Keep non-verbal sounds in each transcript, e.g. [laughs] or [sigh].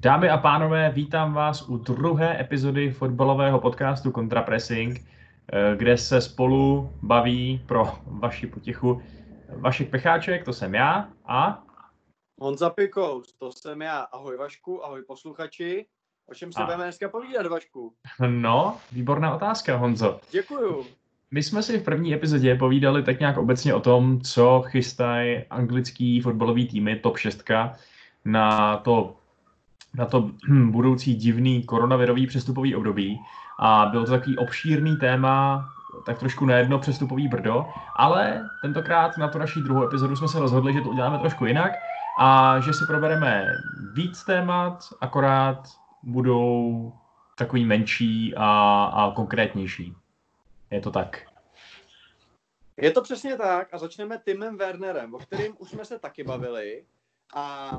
Dámy a pánové, vítám vás u druhé epizody fotbalového podcastu Contrapressing, eh, kde se spolu baví pro vaši potichu Vašek Pecháček, to jsem já, a... Honza Pikous, to jsem já. Ahoj Vašku, ahoj posluchači. O čem se a... budeme dneska povídat, Vašku? No, výborná otázka, Honzo. Děkuju. My jsme si v první epizodě povídali tak nějak obecně o tom, co chystají anglický fotbalový týmy top 6 na to na to hm, budoucí divný koronavirový přestupový období a byl to takový obšírný téma, tak trošku na jedno přestupový brdo, ale tentokrát na tu naší druhou epizodu jsme se rozhodli, že to uděláme trošku jinak a že si probereme víc témat, akorát budou takový menší a, a konkrétnější. Je to tak. Je to přesně tak a začneme Timem Wernerem, o kterým už jsme se taky bavili a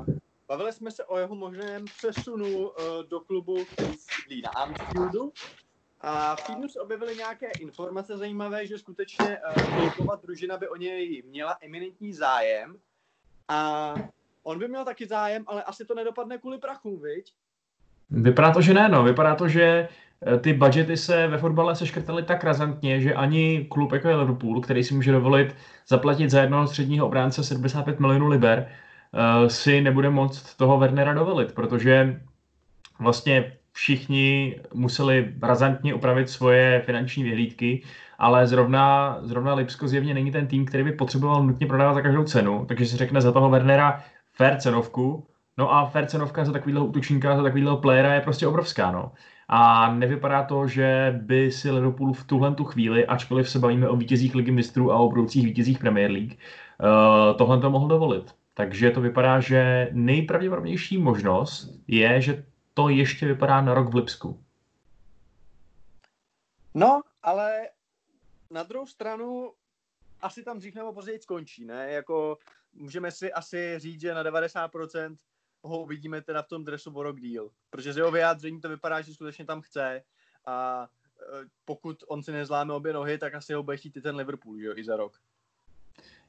Bavili jsme se o jeho možném přesunu uh, do klubu, který sídlí na Anfieldu. A v týdnu se objevily nějaké informace zajímavé, že skutečně uh, družina by o něj měla eminentní zájem. A on by měl taky zájem, ale asi to nedopadne kvůli prachům, viď? Vypadá to, že ne, no. Vypadá to, že eh, ty budgety se ve fotbale seškrtaly tak razantně, že ani klub jako je Liverpool, který si může dovolit zaplatit za jednoho středního obránce 75 milionů liber, si nebude moct toho Wernera dovolit, protože vlastně všichni museli razantně upravit svoje finanční vyhlídky, ale zrovna, zrovna Lipsko zjevně není ten tým, který by potřeboval nutně prodávat za každou cenu, takže se řekne za toho Wernera fair cenovku, no a fair cenovka za takovýhle útočníka, za takovýhle playera je prostě obrovská, no. A nevypadá to, že by si Liverpool v tuhle tu chvíli, ačkoliv se bavíme o vítězích ligy mistrů a o budoucích vítězích Premier League, uh, tohle to mohl dovolit. Takže to vypadá, že nejpravděpodobnější možnost je, že to ještě vypadá na rok v Lipsku. No, ale na druhou stranu asi tam dřív nebo později skončí, ne? Jako můžeme si asi říct, že na 90% ho uvidíme teda v tom dresu o rok díl. Protože z jeho vyjádření to vypadá, že skutečně tam chce a e, pokud on si nezláme obě nohy, tak asi ho bude chtít i ten Liverpool, jo, i za rok.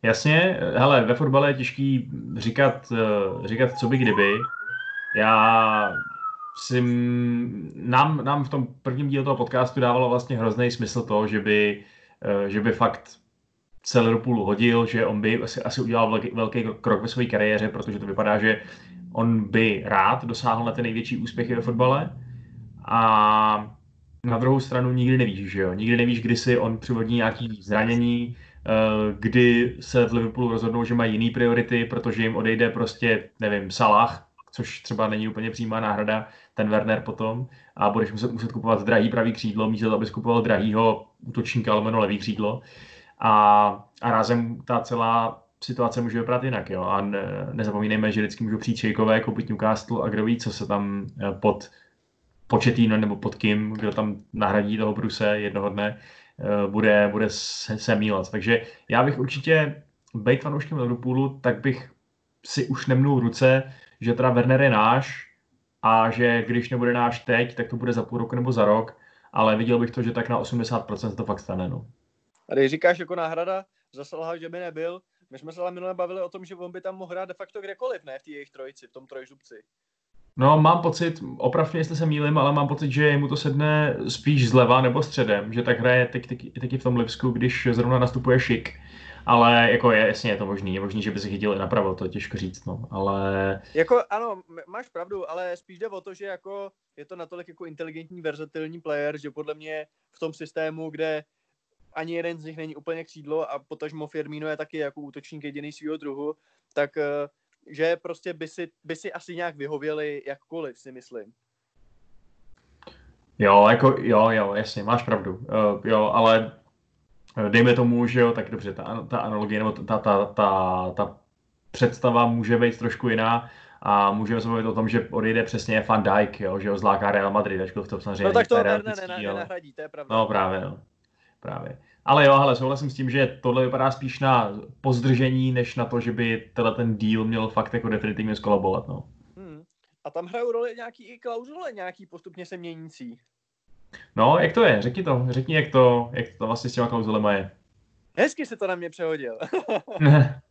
Jasně, hele, ve fotbale je těžký říkat, eh, říkat co by kdyby. Já si, nám, nám v tom prvním dílu toho podcastu dávalo vlastně hrozný smysl to, že by, eh, že by fakt se Liverpoolu hodil, že on by asi, asi udělal velký, velký krok ve své kariéře, protože to vypadá, že on by rád dosáhl na ty největší úspěchy ve fotbale. A na druhou stranu nikdy nevíš, že jo? Nikdy nevíš, kdy si on přivodí nějaký zranění, kdy se v Liverpoolu rozhodnou, že mají jiný priority, protože jim odejde prostě, nevím, Salah, což třeba není úplně přímá náhrada, ten Werner potom, a budeš muset, muset kupovat drahý pravý křídlo, místo abys kupoval drahýho útočníka, ale levý křídlo. A, a rázem ta celá situace může vypadat jinak. Jo? A ne, nezapomínejme, že vždycky můžou přijít šejkové, koupit Newcastle a kdo ví, co se tam eh, pod početíno nebo pod kým, kdo tam nahradí toho Bruse jednoho dne, Eh, bude, bude se, se mílat. Takže já bych určitě, být fanouškem Liverpoolu, tak bych si už nemnul ruce, že teda Werner je náš a že když nebude náš teď, tak to bude za půl roku nebo za rok, ale viděl bych to, že tak na 80% to fakt stane. No. A když říkáš jako náhrada za Salaha, že by nebyl, my jsme se ale minule bavili o tom, že on by tam mohl hrát de facto kdekoliv, ne v té jejich trojici, v tom trojžubci. No, mám pocit, opravdu jestli se mýlim, ale mám pocit, že mu to sedne spíš zleva nebo středem, že tak hraje teď, teď, teď v tom Lipsku, když zrovna nastupuje šik. Ale jako je, jasně je to možný, je možný, že by se chytil i napravo, to je těžko říct, no, ale... Jako ano, máš pravdu, ale spíš jde o to, že jako je to natolik jako inteligentní, versatilní player, že podle mě v tom systému, kde ani jeden z nich není úplně křídlo a potažmo Firmino je taky jako útočník jediný svého druhu, tak uh, že prostě by si, by si asi nějak vyhověli jakkoliv, si myslím. Jo, jako, jo, jo, jasně, máš pravdu. Uh, jo, ale eh, dejme tomu, že jo, tak dobře, ta, ta analogie nebo ta, ta, ta, ta představa může být trošku jiná a můžeme se mluvit o tom, že odejde přesně Van Dijk, jo, že ho zláká Real Madrid, ačkoliv to samozřejmě No tak to ne, ne, ne, nenahradí, to je pravda. No právě, no. Právě. Ale jo, ale souhlasím s tím, že tohle vypadá spíš na pozdržení, než na to, že by tenhle ten deal měl fakt jako definitivně skolabovat. No. Hmm. A tam hrajou roli nějaký i klauzule, nějaký postupně se měnící. No, jak to je? Řekni to. Řekni, jak to, jak to vlastně s těma klauzulema je. Hezky se to na mě přehodil. [laughs]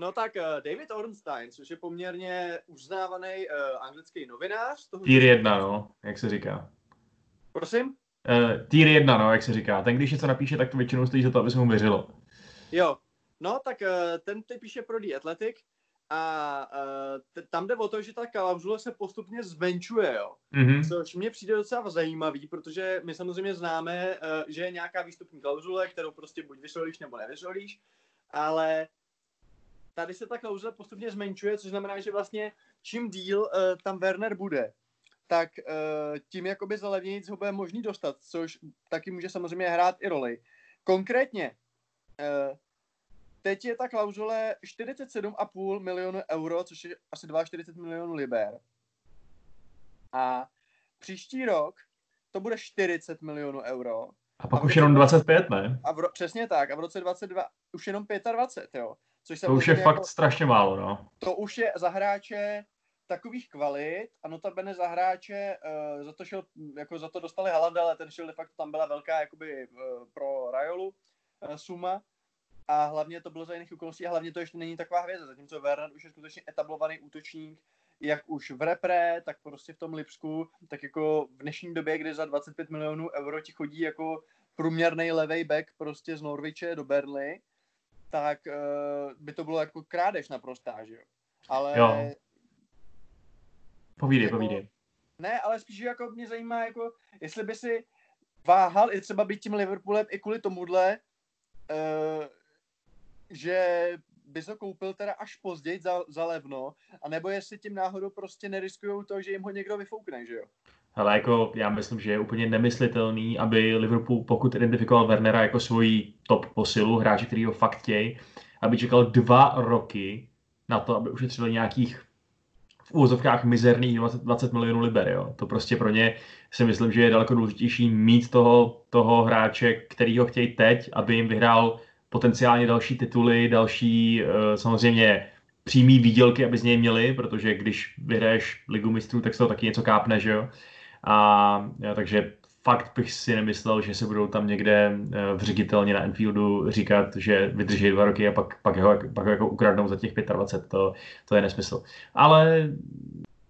No tak uh, David Ornstein, což je poměrně uznávaný uh, anglický novinář. Toho Tier 1, no, jak se říká. Prosím? Uh, tier 1, no, jak se říká. Ten, když něco napíše, tak to většinou stojí za to, aby se mu věřilo. Jo, no tak uh, ten ty píše pro The Athletic a uh, t- tam jde o to, že ta klauzule se postupně zmenšuje, jo. Mhm. Což mě přijde docela zajímavý, protože my samozřejmě známe, uh, že je nějaká výstupní klauzule, kterou prostě buď vysvolíš nebo nevysvolíš, ale tady se ta klauzule postupně zmenšuje, což znamená, že vlastně čím díl uh, tam Werner bude, tak uh, tím jakoby za levnějc ho bude možný dostat, což taky může samozřejmě hrát i roli. Konkrétně, uh, teď je ta klauzule 47,5 milionů euro, což je asi 42 milionů liber. A příští rok to bude 40 milionů euro. A pak A už jenom roce 25, ne? A v ro- přesně tak. A v roce 22 už jenom 25, jo. Což To už je samozřejmě fakt jako, strašně málo, no. to už je za hráče takových kvalit a notabene za hráče uh, za to šel, jako za to dostali Halanda, ale ten šel de facto tam byla velká jakoby uh, pro Rajolu uh, suma a hlavně to bylo za jiných okolností a hlavně to ještě není taková hvězda, zatímco Werner už je skutečně etablovaný útočník, jak už v repre, tak prostě v tom Lipsku, tak jako v dnešní době, kdy za 25 milionů euro ti chodí jako průměrný levej back prostě z Norwiche do Burnley, tak uh, by to bylo jako krádež naprostá, že jo. Ale Jo. Povídej, Jako- povídej. ne, ale spíš jako mě zajímá, jako jestli by si váhal i třeba být tím Liverpoolem i kvůli tomuhle, uh, že bys ho koupil teda až později za, za levno, anebo jestli tím náhodou prostě neriskujou to, že jim ho někdo vyfoukne, že jo? Ale jako já myslím, že je úplně nemyslitelný, aby Liverpool, pokud identifikoval Wernera jako svoji top posilu, hráče, který ho fakt chtějí, aby čekal dva roky na to, aby ušetřili nějakých v úvozovkách mizerných 20, 20 milionů liber. Jo. To prostě pro ně si myslím, že je daleko důležitější mít toho, toho hráče, který ho chtějí teď, aby jim vyhrál potenciálně další tituly, další eh, samozřejmě přímý výdělky, aby z něj měli, protože když vyhraješ ligu mistrů, tak z toho taky něco kápne, že jo. A ja, takže fakt bych si nemyslel, že se budou tam někde eh, vřigitelně na Enfieldu říkat, že vydrží dva roky a pak, pak, ho, pak ho jako ukradnou za těch 25. To, to je nesmysl. Ale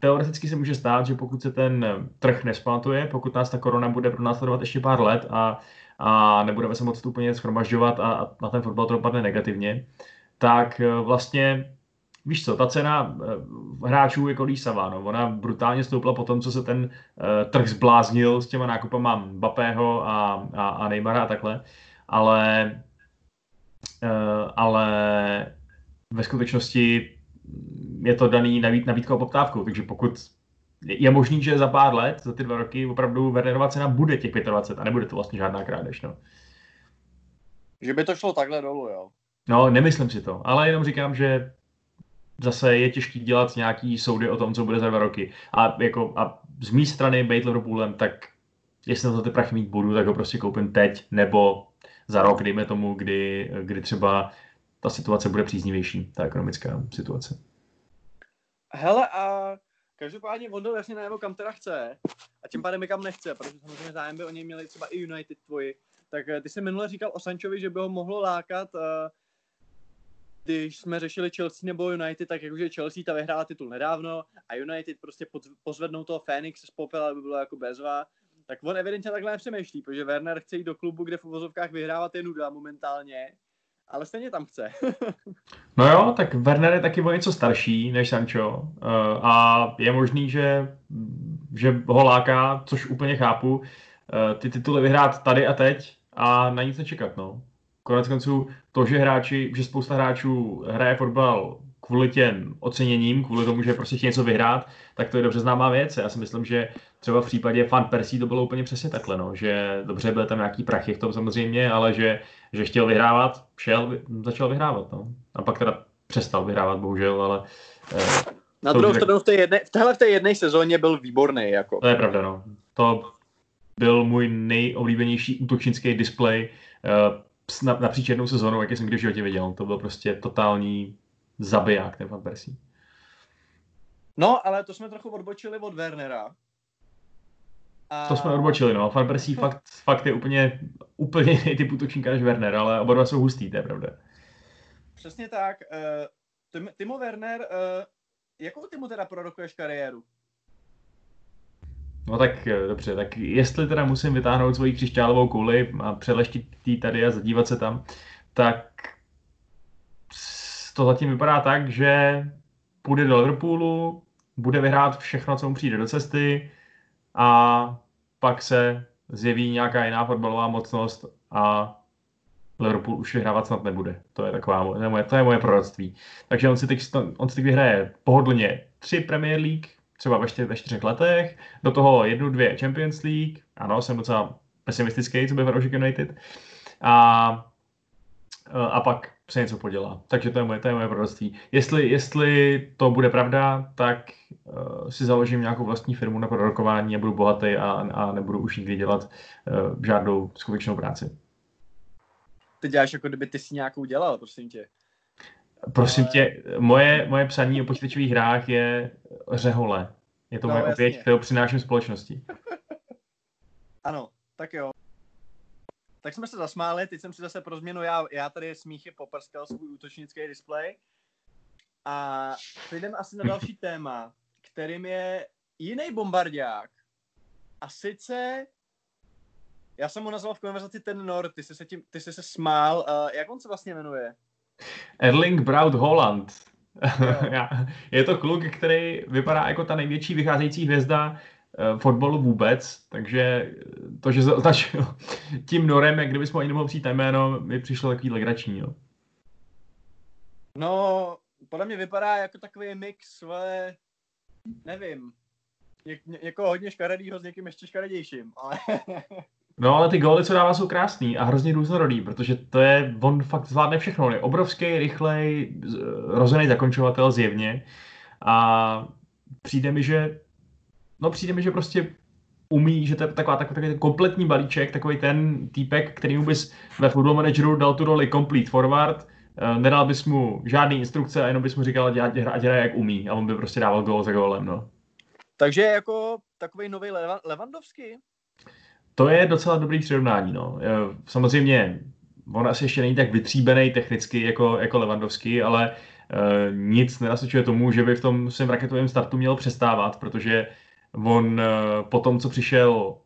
teoreticky se může stát, že pokud se ten trh nespamatuje, pokud nás ta korona bude pro následovat ještě pár let a, a nebudeme se moc úplně schromažďovat a, a na ten fotbal to dopadne negativně, tak eh, vlastně víš co, ta cena eh, hráčů je kolí Savano. Ona brutálně stoupla po tom, co se ten uh, trh zbláznil s těma nákupama Mbappého a, a, a Neymara a takhle. Ale, uh, ale ve skutečnosti je to daný nabít, nabídkou a poptávkou, takže pokud je možný, že za pár let, za ty dva roky, opravdu Wernerova cena bude těch 25 a nebude to vlastně žádná krádež. No. Že by to šlo takhle dolů, jo. no, nemyslím si to, ale jenom říkám, že zase je těžký dělat nějaký soudy o tom, co bude za dva roky. A, jako, a z mé strany být Liverpoolem, tak jestli na to ty prachy mít budu, tak ho prostě koupím teď, nebo za rok, dejme tomu, kdy, kdy třeba ta situace bude příznivější, ta ekonomická situace. Hele a každopádně on dal jasně najevo, kam teda chce a tím pádem kam nechce, protože samozřejmě zájem by o něj měli třeba i United tvoji. Tak eh, ty jsi minule říkal o Sanchovi, že by ho mohlo lákat, eh, když jsme řešili Chelsea nebo United, tak jakože Chelsea ta vyhrála titul nedávno a United prostě pod, pozvednou toho Fénix z popela, aby bylo jako bezva. Tak on evidentně takhle nepřemýšlí, protože Werner chce jít do klubu, kde v uvozovkách vyhrávat je nuda momentálně, ale stejně tam chce. [laughs] No jo, tak Werner je taky o něco starší než Sancho uh, a je možný, že, že ho láká, což úplně chápu, uh, ty tituly vyhrát tady a teď a na nic nečekat, no. Konec konců to, že hráči, že spousta hráčů hraje fotbal kvůli těm oceněním, kvůli tomu, že prostě chtějí něco vyhrát, tak to je dobře známá věc. Já si myslím, že třeba v případě Fan Persí to bylo úplně přesně takhle, no, že dobře byl tam nějaký prachy v tom samozřejmě, ale že, že chtěl vyhrávat, šel, začal vyhrávat, no. A pak teda přestal vyhrávat, bohužel, ale eh, Na druhou stranu v té jedné, v téhle v té jedné sezóně byl výborný, jako. to je pravda, no. To byl můj nejoblíbenější útočnický display eh, napříč jednou sezónou, jaký jsem kdy v životě viděl. To byl prostě totální zabiják, ten Van Persie. No, ale to jsme trochu odbočili od Wernera. A... To jsme odbočili, no. Van Persie [laughs] fakt, fakt je úplně, úplně jiný typ útočníka než Werner, ale oba dva jsou hustý, to je pravda. Přesně tak. eh, Timo Werner, uh, jakou ty mu teda prorokuješ kariéru? No tak eh, dobře, tak jestli teda musím vytáhnout svoji křišťálovou kouli a přeleštit tý tady a zadívat se tam, tak to zatím vypadá tak, že půjde do Liverpoolu, bude vyhrát všechno, co mu přijde do cesty a pak se zjeví nějaká jiná fotbalová mocnost a Liverpool už vyhrávat snad nebude. To je taková to je moje, to je moje proroctví. Takže on si teď, on si teď vyhraje pohodlně tři Premier League, třeba ve, čtyř, ve čtyřech letech, do toho jednu, dvě Champions League, ano, jsem docela pesimistický, co by Fanoušek United, a, a pak se něco podělá. Takže to je moje, to je moje proroctví. Jestli, jestli to bude pravda, tak uh, si založím nějakou vlastní firmu na prorokování a budu bohatý a, a nebudu už nikdy dělat uh, žádnou skutečnou práci. Ty děláš jako kdyby ty si nějakou dělal, prosím tě. Prosím tě, moje, moje psaní o počítačových hrách je řehole. Je to no, moje oběť, kterou přináším společnosti. [laughs] ano, tak jo. Tak jsme se zasmáli, teď jsem si zase pro změnu, já, já tady smíchy poprskal svůj útočnický displej. A půjdeme asi na další [laughs] téma, kterým je jiný bombardák. A sice, já jsem mu nazval v konverzaci ten Nord, ty jsi se, tím, ty jsi se smál. Uh, jak on se vlastně jmenuje? Erling Braut Holland. [laughs] je to kluk, který vypadá jako ta největší vycházející hvězda eh, fotbalu vůbec, takže to, že se označil [laughs] tím norem, jak kdybychom ani nemohli přijít jméno, mi přišlo takový legrační. Jo. No, podle mě vypadá jako takový mix, ale nevím, jako hodně škaredýho s někým ještě škaredějším, ale [laughs] No ale ty góly, co dává, jsou krásný a hrozně různorodý, protože to je, on fakt zvládne všechno. On je obrovský, rychlej, rozený zakončovatel zjevně a přijde mi, že no přijde mi, že prostě umí, že to je taková, takový, takový kompletní balíček, takový ten týpek, který mu bys ve Football Manageru dal tu roli complete forward, eh, nedal bys mu žádný instrukce a jenom bys mu říkal, ať hraje jak umí a on by prostě dával gól za gólem, no. Takže jako takový nový Levandovský? To je docela dobrý přirovnání. No. Samozřejmě on asi ještě není tak vytříbený technicky jako, jako Levandovský, ale uh, nic nenasvědčuje tomu, že by v tom svém raketovém startu měl přestávat, protože on uh, po tom, co přišel,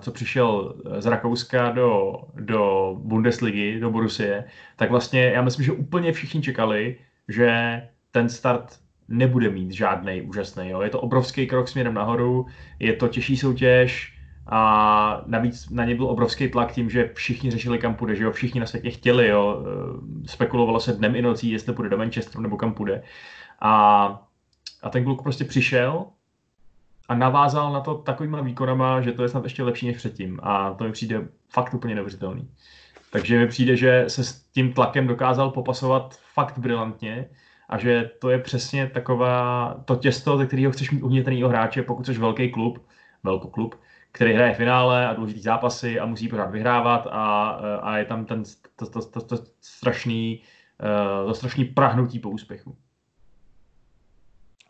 co přišel z Rakouska do, do Bundesligy, do Borussie, tak vlastně já myslím, že úplně všichni čekali, že ten start nebude mít žádný úžasný. Jo. Je to obrovský krok směrem nahoru, je to těžší soutěž, a navíc na ně byl obrovský tlak tím, že všichni řešili, kam půjde, že jo, všichni na světě chtěli, jo, eh, spekulovalo se dnem i nocí, jestli půjde do Manchesteru nebo kam půjde. A, a ten kluk prostě přišel a navázal na to takovýma výkonama, že to je snad ještě lepší než předtím. A to mi přijde fakt úplně neuvěřitelný. Takže mi přijde, že se s tím tlakem dokázal popasovat fakt brilantně a že to je přesně taková to těsto, ze kterého chceš mít uvnitřního hráče, pokud jsi velký klub, velkoklub, který hraje finále a důležitý zápasy a musí pořád vyhrávat a, a je tam ten to, to, to, to strašný, eh, to strašný prahnutí po úspěchu.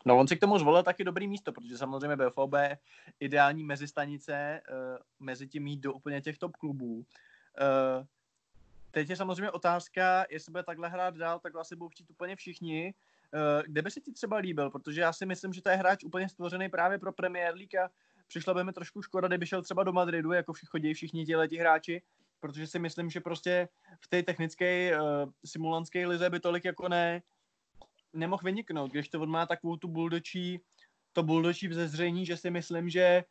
No on si k tomu zvolil taky dobrý místo, protože samozřejmě BFOB ideální mezistanice uh, mezi tím mít do úplně těch top klubů. Teď je samozřejmě otázka, jestli bude takhle hrát dál, tak asi budou chtít úplně všichni. Kde by se ti třeba líbil? Protože já si myslím, že to je hráč úplně stvořený právě pro Premier League a přišla by mi trošku škoda, kdyby šel třeba do Madridu, jako všichni chodí všichni ti hráči, protože si myslím, že prostě v té technické uh, simulantské lize by tolik jako ne nemohl vyniknout, když to on má takovou tu buldočí, to buldočí vzezření, že si myslím, že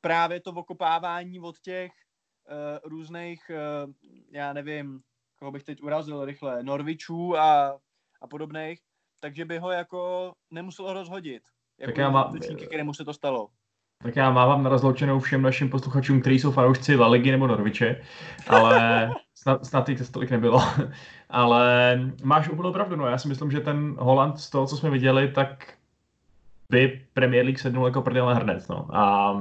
právě to okopávání od těch uh, různých, uh, já nevím, koho bych teď urazil rychle, Norvičů a, a podobných, takže by ho jako nemuselo rozhodit. Jako tak já mám... kterému se to stalo. Tak já mávám na rozloučenou všem našim posluchačům, kteří jsou fanoušci La Ligy nebo Norviče, ale [laughs] snad, snad jich tolik nebylo. ale máš úplnou pravdu, no já si myslím, že ten Holand z toho, co jsme viděli, tak by Premier League sednul jako prdel na hrnec, no. A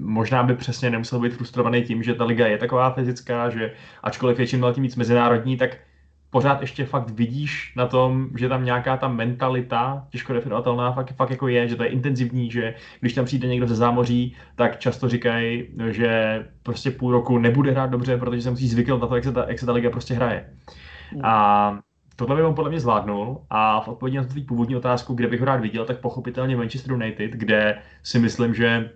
možná by přesně nemusel být frustrovaný tím, že ta liga je taková fyzická, že ačkoliv je čím dál tím víc mezinárodní, tak pořád ještě fakt vidíš na tom, že tam nějaká ta mentalita, těžko definovatelná, fakt, fakt jako je, že to je intenzivní, že když tam přijde někdo ze zámoří, tak často říkají, že prostě půl roku nebude hrát dobře, protože se musí zvyknout na to, jak se ta, jak se ta liga prostě hraje. A tohle by on podle mě zvládnul a v odpovědi na tvůj původní otázku, kde bych ho rád viděl, tak pochopitelně Manchester United, kde si myslím, že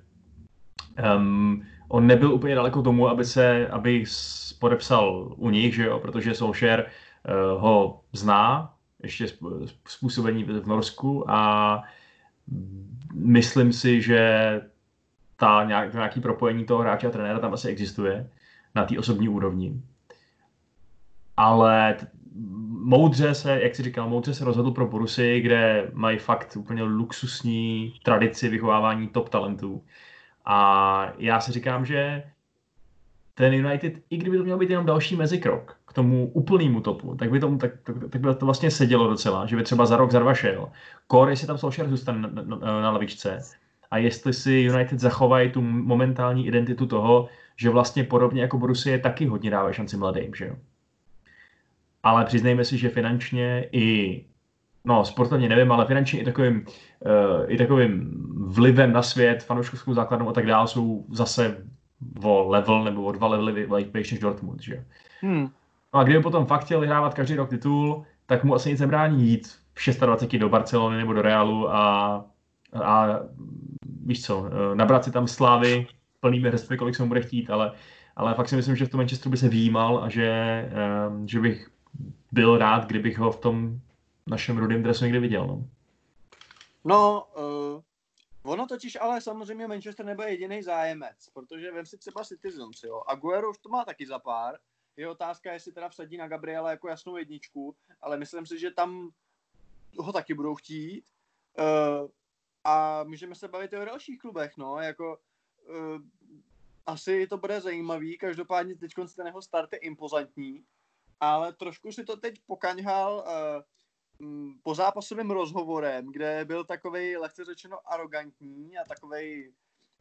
um, on nebyl úplně daleko tomu, aby se, aby podepsal u nich, že jo, protože Solskjaer ho zná, ještě způsobení v Norsku a myslím si, že ta nějak, nějaký propojení toho hráče a trenéra tam asi existuje na té osobní úrovni. Ale moudře se, jak si říkal, moudře se rozhodl pro Borusy, kde mají fakt úplně luxusní tradici vychovávání top talentů. A já si říkám, že ten United, i kdyby to měl být jenom další mezikrok k tomu úplnému topu, tak by, tomu, tak, tak, tak by to vlastně sedělo docela, že by třeba za rok, za dva šel. Core, jestli tam Solskjaer zůstane na, na, na, na lavičce a jestli si United zachovají tu momentální identitu toho, že vlastně podobně jako Borussia taky hodně dává šanci mladým, že jo. Ale přiznejme si, že finančně i no sportovně nevím, ale finančně i takovým, uh, i takovým vlivem na svět, fanouškovskou základnou a tak dále jsou zase o level nebo o dva levely vejš než Dortmund, že hmm. No a kdyby potom fakt chtěl vyhrávat každý rok titul, tak mu asi nic nebrání jít v 26 do Barcelony nebo do Realu a, a víš co, eh, nabrat si tam slávy plnými hrstvy, kolik se mu bude chtít, ale, ale fakt si myslím, že v tom Manchesteru by se výjímal a že, um, že bych byl rád, kdybych ho v tom našem rudém dresu někdy viděl. No, no uh, ono totiž ale samozřejmě Manchester nebude jediný zájemec, protože vem si třeba Citizens, jo. Aguero už to má taky za pár. Je otázka, jestli teda vsadí na Gabriela jako jasnou jedničku, ale myslím si, že tam ho taky budou chtít. Uh, a můžeme se bavit i o dalších klubech, no, jako uh, asi to bude zajímavý, každopádně teď ten jeho start je impozantní, ale trošku si to teď pokaňhal uh, po zápasovým rozhovorem, kde byl takový lehce řečeno arrogantní a takový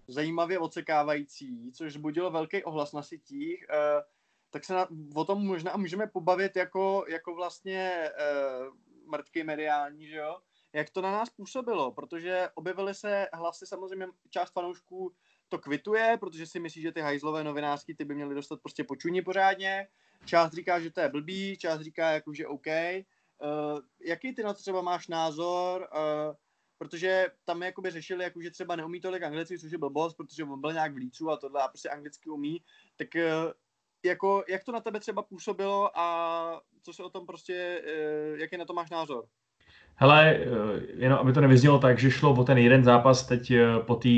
zajímavě odsekávající, což budilo velký ohlas na sítích, uh, tak se na, o tom možná můžeme pobavit jako, jako vlastně uh, mrtky mediální, že jo? Jak to na nás působilo, protože objevily se hlasy, samozřejmě část fanoušků to kvituje, protože si myslí, že ty hajzlové novinářky ty by měly dostat prostě počuní pořádně. Část říká, že to je blbý, část říká, jako, že OK. Jaký ty na to třeba máš názor? Uh, protože tam jakoby řešili, jako, že třeba neumí tolik anglicky, což je blbost, protože on byl nějak v lícu a tohle a prostě anglicky umí, tak uh, jako, jak to na tebe třeba působilo a co se o tom prostě, jaký na to máš názor? Hele, jenom aby to nevyznělo tak, že šlo o ten jeden zápas teď po té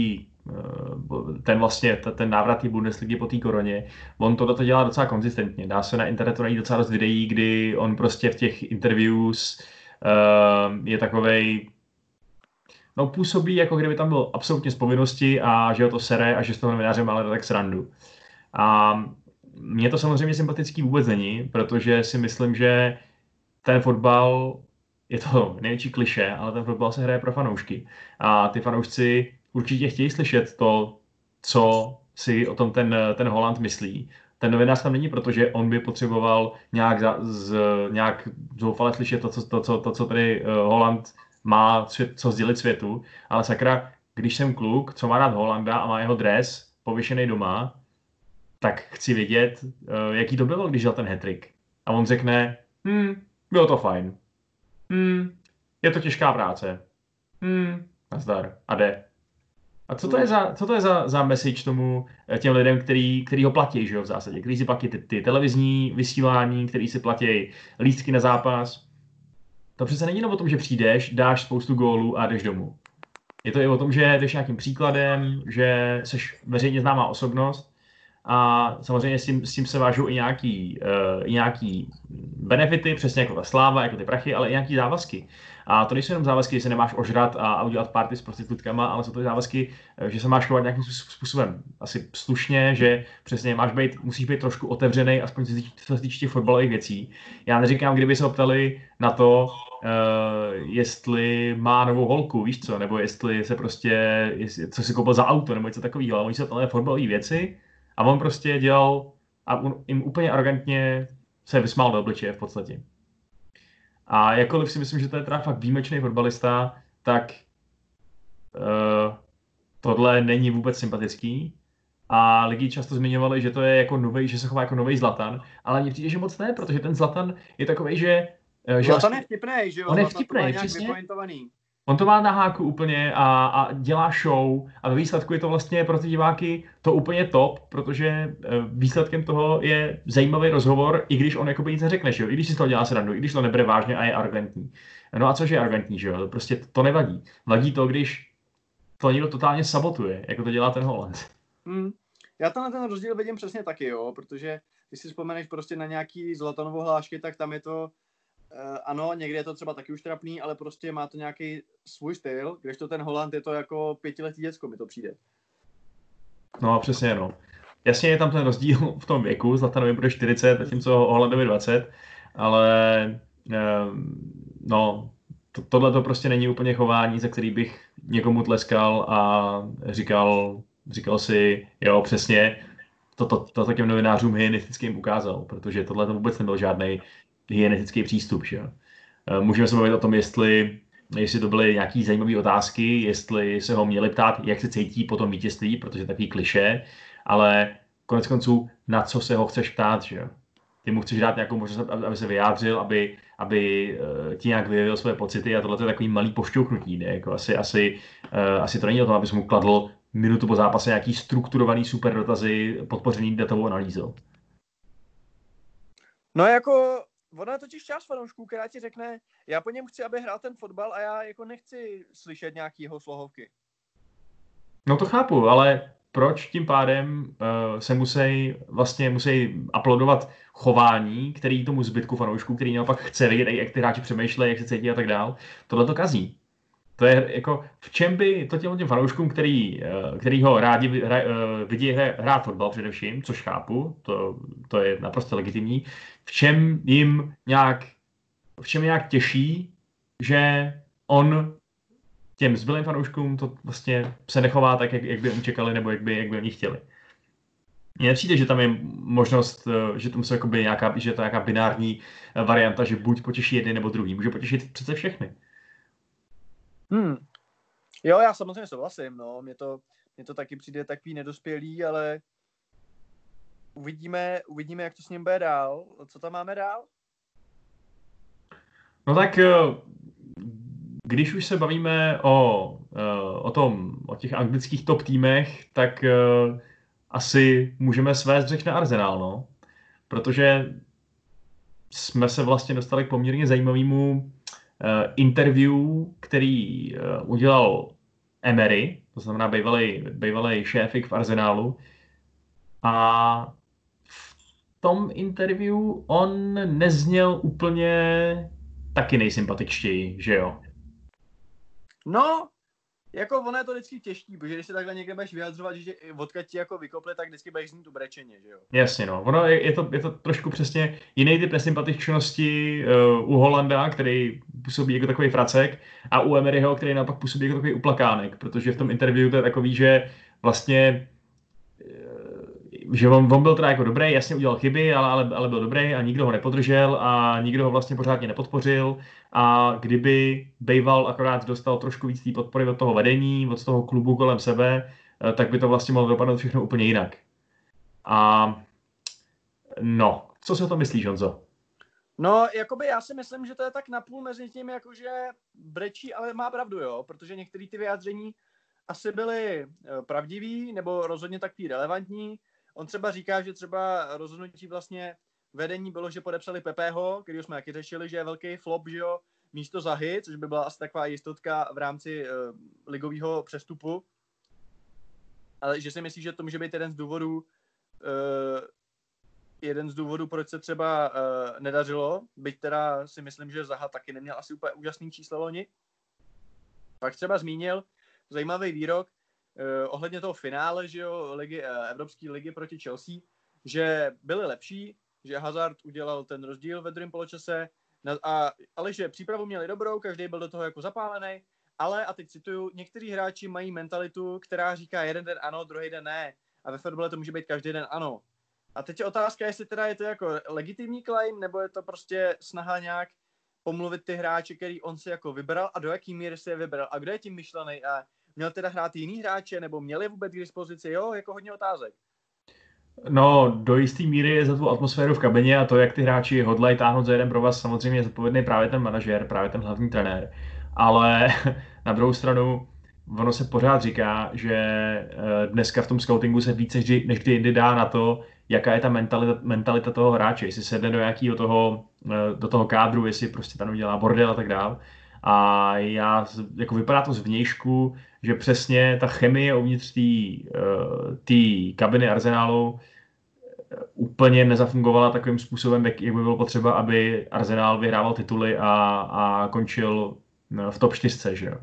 ten vlastně, ten návrat té Bundesligy po té koroně, on to to dělá docela konzistentně. Dá se na internetu najít docela dost videí, kdy on prostě v těch interviews uh, je takovej no působí, jako kdyby tam byl absolutně z povinnosti a že ho to sere a že z toho novináře má tak srandu. A mně to samozřejmě sympatický vůbec není, protože si myslím, že ten fotbal je to [laughs] největší kliše, ale ten fotbal se hraje pro fanoušky. A ty fanoušci určitě chtějí slyšet to, co si o tom ten, ten Holand myslí. Ten novinář tam není, protože on by potřeboval nějak, za, z, nějak zoufale slyšet to, co, to, co, to, co tady uh, Holand má svět, co sdělit světu, ale sakra, když jsem kluk, co má rád Holanda a má jeho dres pověšený doma, tak chci vědět, uh, jaký to bylo, když dal ten hetrik. A on řekne, hm, bylo to fajn. Hm, je to těžká práce. Hm, nazdar. A jde. A co to je za, co to je za, za message tomu eh, těm lidem, který, který ho platí, že jo, v zásadě, který si platí ty, ty televizní vysílání, který si platí lístky na zápas. To přece není jenom o tom, že přijdeš, dáš spoustu gólů a jdeš domů. Je to i o tom, že jdeš nějakým příkladem, že jsi veřejně známá osobnost a samozřejmě s tím, s tím se vážou i nějaký, uh, nějaký benefity, přesně jako ta sláva, jako ty prachy, ale i nějaký závazky. A to nejsou jenom závazky, že se nemáš ožrat a, a udělat party s prostitutkama, ale jsou to závazky, eh, že se máš chovat nějakým způsobem asi slušně, že přesně máš být, musíš být trošku otevřený, aspoň co se týče fotbalových věcí. Já neříkám, kdyby se optali na to, uh, jestli má novou holku, víš co, nebo jestli se prostě, jestli, co si koupil za auto, nebo něco takového, ale oni se ptali fotbalové věci a on prostě dělal a on jim úplně arrogantně se vysmál do obličeje v podstatě. A jakkoliv si myslím, že to je teda fakt výjimečný fotbalista, tak uh, tohle není vůbec sympatický. A lidi často zmiňovali, že to je jako nový, že se chová jako nový Zlatan, ale mně přijde, že moc ne, protože ten Zlatan je takový, že Že Zlatan je vtipný, že jo? On je vtipný, přesně. On to má na háku úplně a, a dělá show a ve výsledku je to vlastně pro ty diváky to úplně top, protože eh, výsledkem toho je zajímavý rozhovor, i když on jako nic neřekne, že jo? i když si to dělá srandu, i když to nebere vážně a je arrogantní. No a což je arrogantní, že jo? Prostě to nevadí. Vadí to, když to někdo totálně sabotuje, jako to dělá ten Holland. Hmm. Já to na ten rozdíl vidím přesně taky, jo, protože když si vzpomeneš prostě na nějaký zlatanovo hlášky, tak tam je to Uh, ano, někdy je to třeba taky už trapný, ale prostě má to nějaký svůj styl, když to ten Holand je to jako pětiletý děcko, mi to přijde. No, přesně, no. Jasně je tam ten rozdíl v tom věku, Zlatanovi bude 40, zatímco Holandovi 20, ale um, no, to, tohle to prostě není úplně chování, za který bych někomu tleskal a říkal, říkal si, jo, přesně, to, to, to takým novinářům hygienistickým ukázal, protože tohle to vůbec nebyl žádný hygienistický přístup. Že? Eh, můžeme se mluvit o tom, jestli, jestli to byly nějaké zajímavé otázky, jestli se ho měli ptát, jak se cítí po tom vítězství, protože takový kliše, ale konec konců, na co se ho chceš ptát, že? Ty mu chceš dát nějakou možnost, aby se vyjádřil, aby, aby uh, ti nějak vyjevil své pocity a tohle je takový malý pošťouchnutí, ne? Jako asi, asi, uh, asi to není o tom, abys mu kladl minutu po zápase nějaký strukturovaný super dotazy podpořený datovou analýzou. No jako ona je totiž část fanoušků, která ti řekne, já po něm chci, aby hrál ten fotbal a já jako nechci slyšet nějaký jeho slohovky. No to chápu, ale proč tím pádem uh, se musí vlastně musí uploadovat chování, který tomu zbytku fanoušků, který naopak chce vidět, jak ty hráči přemýšlejí, jak se cítí a tak dál, tohle to kazí. To je jako, v čem by to těm, těm fanouškům, který, eh, který ho rádi hra, eh, vidí hrát fotbal především, což chápu, to, to je naprosto legitimní, v čem jim nějak, v čem nějak těší, že on těm zbylým fanouškům to vlastně se nechová tak, jak, jak by oni čekali, nebo jak by, jak by oni chtěli. Mně přijde, že tam je možnost, eh, že musí jakoby nějaká, že je to nějaká binární varianta, že buď potěší jedny nebo druhý. Může potěšit přece všechny. Hmm. Jo, já samozřejmě souhlasím, no. Mně to, mně to taky přijde takový nedospělý, ale uvidíme, uvidíme, jak to s ním bude dál. Co tam máme dál? No tak eh, když už se bavíme o, eh, o tom, o těch anglických top týmech, tak eh, asi můžeme svést řeč na Arsenal, no. Protože jsme se vlastně dostali k poměrně zajímavému interview, který eh, udělal Emery, to znamená bývalý, bývalý šéfik v Arsenálu. A v tom interview on nezněl úplně taky nejsympatičtěji, že jo? No, jako ono je to vždycky těžký, protože když se takhle někde budeš vyjadřovat, že vodka ti jako vykopne, tak vždycky budeš znít brečeně, že jo? Jasně, no. Ono je, je, to, je to trošku přesně jiný typ nesympatičnosti uh, u Holanda, který působí jako takový fracek, a u Emeryho, který naopak působí jako takový uplakánek, protože v tom interview to je takový, že vlastně že on, on byl teda jako dobrý, jasně udělal chyby, ale, ale, ale byl dobrý a nikdo ho nepodržel a nikdo ho vlastně pořádně nepodpořil a kdyby Bejval akorát dostal trošku víc té podpory od toho vedení, od toho klubu kolem sebe, eh, tak by to vlastně mohlo dopadnout všechno úplně jinak. A no, co si o tom myslíš, Honzo? No, jakoby já si myslím, že to je tak napůl mezi tím, jakože brečí, ale má pravdu, jo, protože některé ty vyjádření asi byly eh, pravdivý, nebo rozhodně takový relevantní, On třeba říká, že třeba rozhodnutí vlastně vedení bylo, že podepsali Pepeho, který jsme taky řešili, že je velký flop, že jo, místo Zahy, což by byla asi taková jistotka v rámci uh, ligového přestupu. Ale že si myslí, že to může být jeden z důvodů, uh, jeden z důvodů, proč se třeba uh, nedařilo, byť teda si myslím, že Zaha taky neměl asi úplně úžasný číslo loni. Pak třeba zmínil zajímavý výrok, ohledně toho finále, že jo, ligy, uh, Evropské ligy proti Chelsea, že byli lepší, že Hazard udělal ten rozdíl ve druhém poločase, a, ale že přípravu měli dobrou, každý byl do toho jako zapálený, ale, a teď cituju, někteří hráči mají mentalitu, která říká jeden den ano, druhý den ne. A ve fotbale to může být každý den ano. A teď je otázka, jestli teda je to jako legitimní claim, nebo je to prostě snaha nějak pomluvit ty hráče, který on si jako vybral a do jaký míry si je vybral a kdo je tím myšlený a měl teda hrát jiný hráče, nebo měli vůbec k dispozici, jo, jako hodně otázek. No, do jisté míry je za tu atmosféru v kabině a to, jak ty hráči hodlají táhnout za jeden pro vás, samozřejmě je zodpovědný právě ten manažer, právě ten hlavní trenér. Ale [laughs] na druhou stranu, ono se pořád říká, že eh, dneska v tom scoutingu se více než kdy jindy dá na to, jaká je ta mentalita, mentalita toho hráče, jestli sedne do nějakého toho, eh, do toho kádru, jestli prostě tam udělá bordel a tak dále. A já, jako vypadá to z vnějšku, že přesně ta chemie uvnitř té uh, kabiny Arsenálu úplně nezafungovala takovým způsobem, jak, by bylo potřeba, aby Arsenal vyhrával tituly a, a končil v top 4, že jo.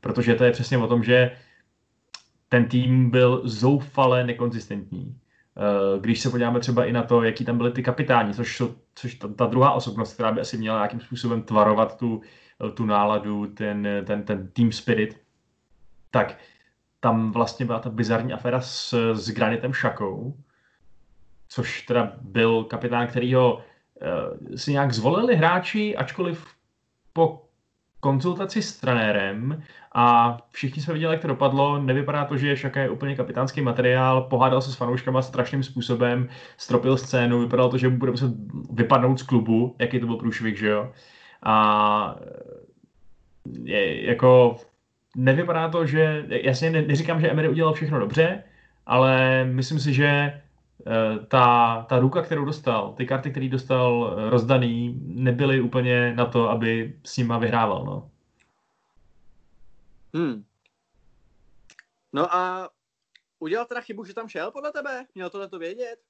Protože to je přesně o tom, že ten tým byl zoufale nekonzistentní. Eh, když se podíváme třeba i na to, jaký tam byly ty kapitáni, což, což ta, ta druhá osobnost, která by asi měla nějakým způsobem tvarovat tu, tu náladu, ten, ten, ten team spirit, tak tam vlastně byla ta bizarní aféra s, s Granitem Šakou, což teda byl kapitán, kterýho uh, si nějak zvolili hráči, ačkoliv po konzultaci s trenérem a všichni jsme viděli, jak to dopadlo. Nevypadá to, že Šaka je úplně kapitánský materiál, pohádal se s fanouškama strašným způsobem, stropil scénu, vypadalo to, že bude muset vypadnout z klubu, jaký to byl průšvih, že jo. A je, jako nevypadá to, že, jasně neříkám, že Emery udělal všechno dobře, ale myslím si, že eh, ta, ta ruka, kterou dostal, ty karty, které dostal eh, rozdaný, nebyly úplně na to, aby s nima vyhrával. No. Hmm. No a udělal teda chybu, že tam šel podle tebe? Měl tohle to vědět?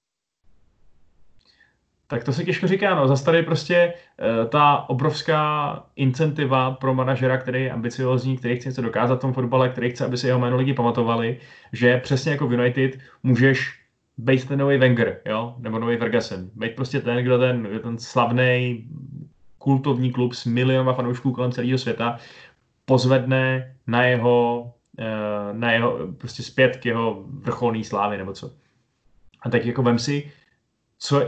Tak to se těžko říká, no. Zase tady prostě uh, ta obrovská incentiva pro manažera, který je ambiciozní, který chce něco dokázat v tom fotbale, který chce, aby si jeho jméno lidi pamatovali, že přesně jako v United můžeš být ten nový Wenger, jo? nebo nový Ferguson. Být prostě ten, kdo ten, ten slavný kultovní klub s milionama fanoušků kolem celého světa pozvedne na jeho, uh, na jeho prostě zpět k jeho vrcholný slávy nebo co. A tak jako vem si, co,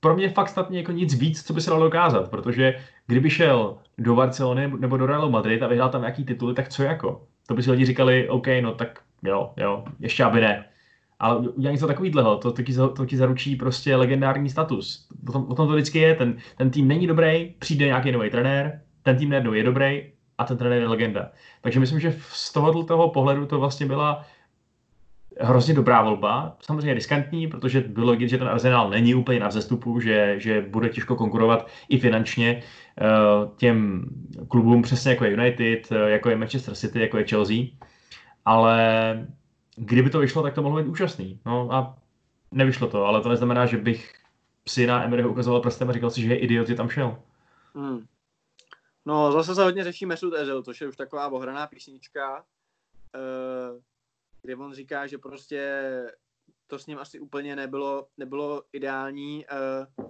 pro mě fakt snad jako nic víc, co by se dalo dokázat, protože kdyby šel do Barcelony nebo do Realu Madrid a vyhrál tam nějaký tituly, tak co jako? To by si lidi říkali, OK, no tak jo, jo, ještě aby ne. Ale udělá něco takového, to, to, to ti zaručí prostě legendární status. O tom, o tom to vždycky je, ten, ten tým není dobrý, přijde nějaký nový trenér, ten tým najednou je dobrý a ten trenér je legenda. Takže myslím, že z tohoto toho pohledu to vlastně byla hrozně dobrá volba, samozřejmě riskantní, protože bylo vidět, že ten Arsenal není úplně na vzestupu, že, že bude těžko konkurovat i finančně uh, těm klubům přesně jako je United, uh, jako je Manchester City, jako je Chelsea, ale kdyby to vyšlo, tak to mohlo být úžasný. No a nevyšlo to, ale to neznamená, že bych si na Emeryho ukazoval prstem a říkal si, že je idiot, že tam šel. Hmm. No, zase se hodně řeší Mesut Ezil, což je už taková ohraná písnička. Uh kde on říká, že prostě to s ním asi úplně nebylo, nebylo ideální. Uh,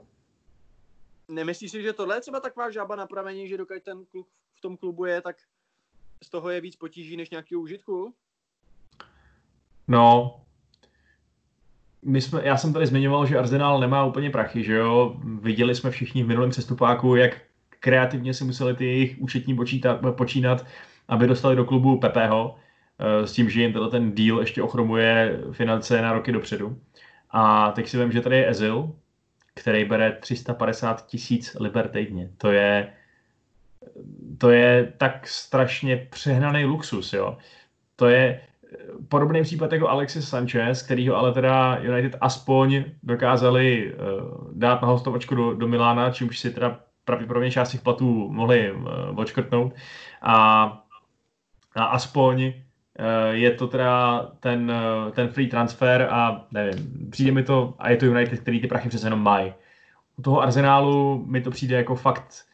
nemyslíš si, že tohle je třeba taková žába na pramení, že dokud ten kluk v tom klubu je, tak z toho je víc potíží než nějaký užitku? No, my jsme, já jsem tady zmiňoval, že Arsenal nemá úplně prachy, že jo? Viděli jsme všichni v minulém přestupáku, jak kreativně si museli ty jejich účetní počítat, počínat, aby dostali do klubu Pepeho. Eh, s tím, že jim ten deal ještě ochromuje finance na roky dopředu. A teď si vím, že tady je Ezil, který bere 350 tisíc liber týdně. To je, to je tak strašně přehnaný luxus, jo. To je podobný případ jako Alexis Sanchez, kterýho ale teda United aspoň dokázali uh, dát na hostovačku do, do Milána, čímž si teda pravděpodobně část těch platů mohli odškrtnout. A, a aspoň Eh, je to teda ten, eh, ten free transfer a nevím, přijde mi to, a je to United, který ty prachy přece jenom mají. U toho Arsenálu mi to přijde jako fakt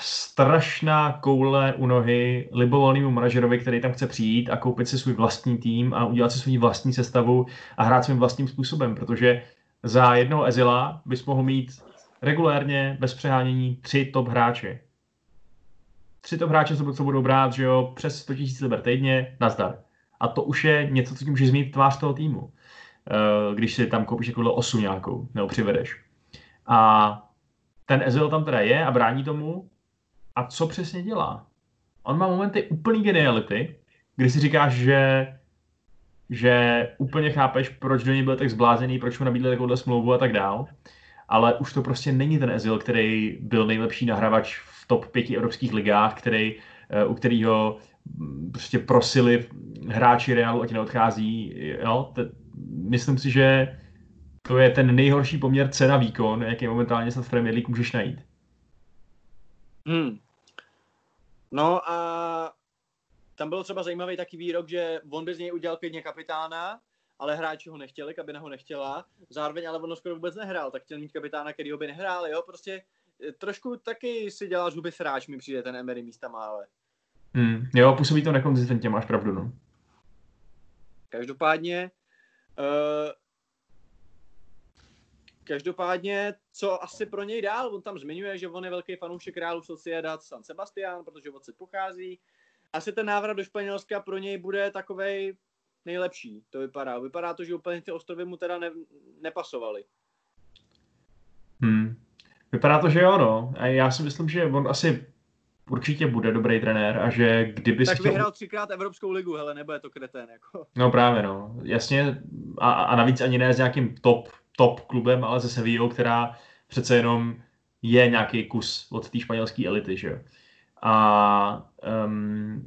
strašná koule u nohy libovolnému manažerovi, který tam chce přijít a koupit si svůj vlastní tým a udělat si svůj vlastní sestavu a hrát svým vlastním způsobem, protože za jednoho Ezila bys mohl mít regulérně, bez přehánění, tři top hráče tři top hráče, co budou brát, že jo, přes 100 000 liber týdně, nazdar. A to už je něco, co tím může změnit tvář toho týmu. Eh, když si tam koupíš jako osu nějakou, nebo přivedeš. A ten Ezil tam teda je a brání tomu. A co přesně dělá? On má momenty úplný geniality, kdy si říkáš, že že úplně chápeš, proč do něj byl tak zblázený, proč mu nabídli takovouhle smlouvu a tak dál. Ale už to prostě není ten Ezil, který byl nejlepší nahrávač v top pěti evropských ligách, který, eh, u kterého mm, prostě prosili hráči Realu, ať neodchází. Jo? myslím si, že to je ten nejhorší poměr cena-výkon, jaký momentálně snad v Premier League můžeš najít. Hmm. No a tam byl třeba zajímavý taký výrok, že on by z něj udělal klidně kapitána, ale hráči ho nechtěli, kabina ho nechtěla. Zároveň ale on skoro vůbec nehrál, tak chtěl mít kapitána, který ho by nehrál, jo, prostě eh, trošku taky si dělá zuby sráč, mi přijde ten Emery místa ale. Hmm, jo, působí to nekonzistentně, máš pravdu, no. Každopádně, uh, Každopádně, co asi pro něj dál, on tam zmiňuje, že on je velký fanoušek Realu Sociedad San Sebastián, protože odsaď pochází. Asi ten návrat do Španělska pro něj bude takovej nejlepší, to vypadá. Vypadá to, že úplně ty ostrovy mu teda ne, nepasovaly. Hmm. Vypadá to, že jo, no. A já si myslím, že on asi určitě bude dobrý trenér a že kdyby Tak vyhrál chtěl... třikrát Evropskou ligu, hele, nebude to kretén, jako. No právě, no. Jasně, a, a navíc ani ne s nějakým top top klubem, ale ze Sevillou, která přece jenom je nějaký kus od té španělské elity, že jo. A um,